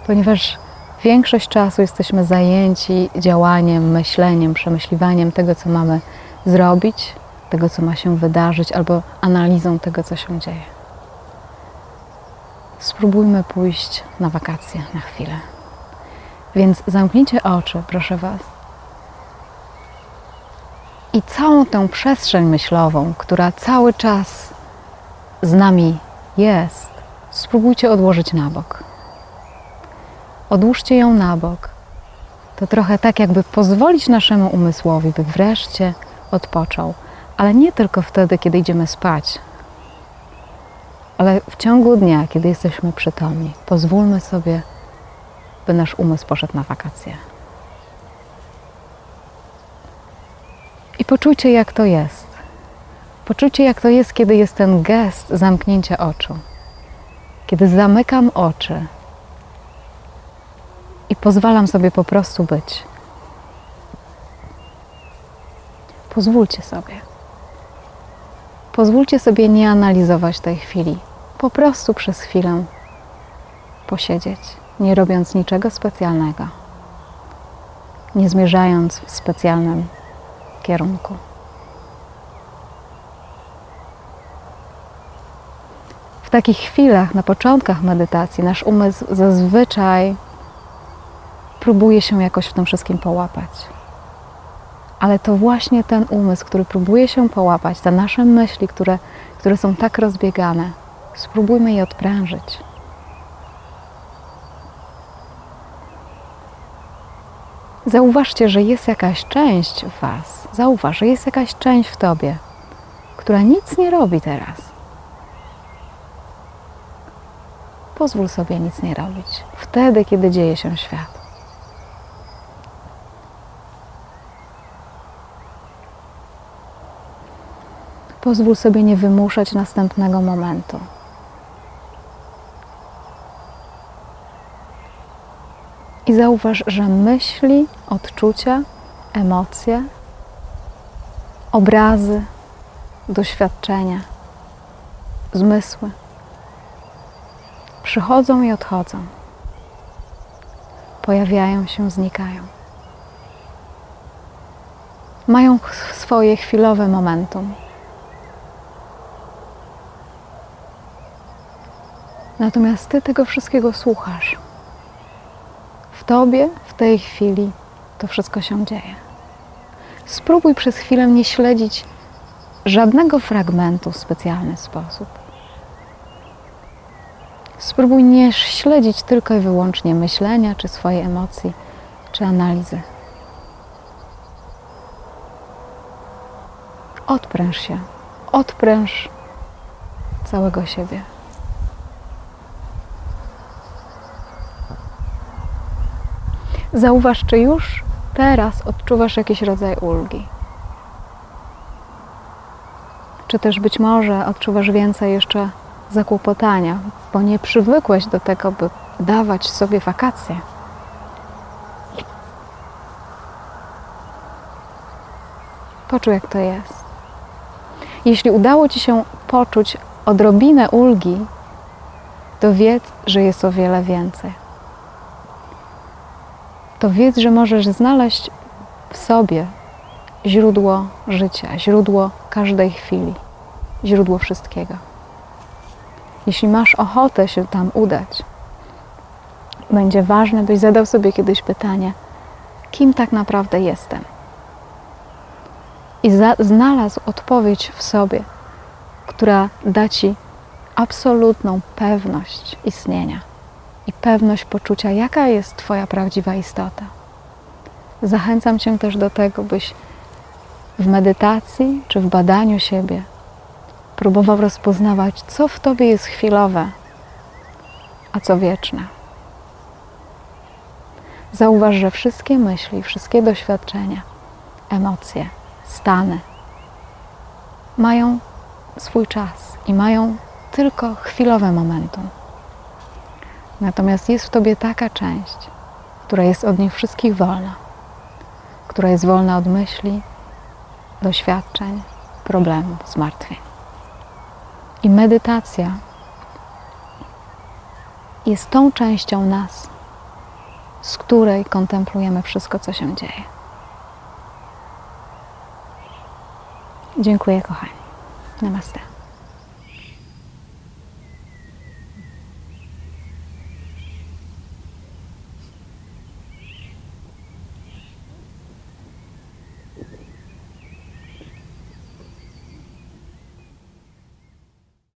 ponieważ większość czasu jesteśmy zajęci działaniem, myśleniem, przemyśliwaniem tego, co mamy zrobić, tego, co ma się wydarzyć, albo analizą tego, co się dzieje. Spróbujmy pójść na wakacje na chwilę. Więc zamknijcie oczy, proszę Was. I całą tę przestrzeń myślową, która cały czas z nami jest, spróbujcie odłożyć na bok. Odłóżcie ją na bok. To trochę tak, jakby pozwolić naszemu umysłowi, by wreszcie odpoczął. Ale nie tylko wtedy, kiedy idziemy spać, ale w ciągu dnia, kiedy jesteśmy przytomni, pozwólmy sobie, by nasz umysł poszedł na wakacje. Poczujcie, jak to jest. Poczujcie, jak to jest, kiedy jest ten gest zamknięcia oczu. Kiedy zamykam oczy i pozwalam sobie po prostu być. Pozwólcie sobie. Pozwólcie sobie nie analizować tej chwili. Po prostu przez chwilę posiedzieć, nie robiąc niczego specjalnego, nie zmierzając w specjalnym kierunku. W takich chwilach, na początkach medytacji, nasz umysł zazwyczaj próbuje się jakoś w tym wszystkim połapać. Ale to właśnie ten umysł, który próbuje się połapać, te nasze myśli, które, które są tak rozbiegane, spróbujmy je odprężyć. Zauważcie, że jest jakaś część w Was, zauważ, że jest jakaś część w Tobie, która nic nie robi teraz. Pozwól sobie nic nie robić wtedy, kiedy dzieje się świat. Pozwól sobie nie wymuszać następnego momentu. I zauważ, że myśli, odczucia, emocje, obrazy, doświadczenia, zmysły przychodzą i odchodzą, pojawiają się, znikają. Mają swoje chwilowe momentum. Natomiast Ty tego wszystkiego słuchasz. Tobie, w tej chwili to wszystko się dzieje. Spróbuj przez chwilę nie śledzić żadnego fragmentu w specjalny sposób. Spróbuj nie śledzić tylko i wyłącznie myślenia, czy swojej emocji, czy analizy. Odpręż się, odpręż całego siebie. Zauważ, czy już teraz odczuwasz jakiś rodzaj ulgi. Czy też być może odczuwasz więcej jeszcze zakłopotania, bo nie przywykłeś do tego, by dawać sobie wakacje. Poczuj, jak to jest. Jeśli udało Ci się poczuć odrobinę ulgi, to wiedz, że jest o wiele więcej. To wiedz, że możesz znaleźć w sobie źródło życia, źródło każdej chwili. źródło wszystkiego. Jeśli masz ochotę się tam udać, będzie ważne, byś zadał sobie kiedyś pytanie, kim tak naprawdę jestem. I za, znalazł odpowiedź w sobie, która da ci absolutną pewność istnienia i pewność poczucia, jaka jest Twoja prawdziwa istota. Zachęcam Cię też do tego, byś w medytacji czy w badaniu siebie próbował rozpoznawać, co w Tobie jest chwilowe, a co wieczne. Zauważ, że wszystkie myśli, wszystkie doświadczenia, emocje, stany mają swój czas i mają tylko chwilowe momentum. Natomiast jest w Tobie taka część, która jest od nich wszystkich wolna, która jest wolna od myśli, doświadczeń, problemów, zmartwień. I medytacja jest tą częścią nas, z której kontemplujemy wszystko, co się dzieje. Dziękuję, kochani. Namaste.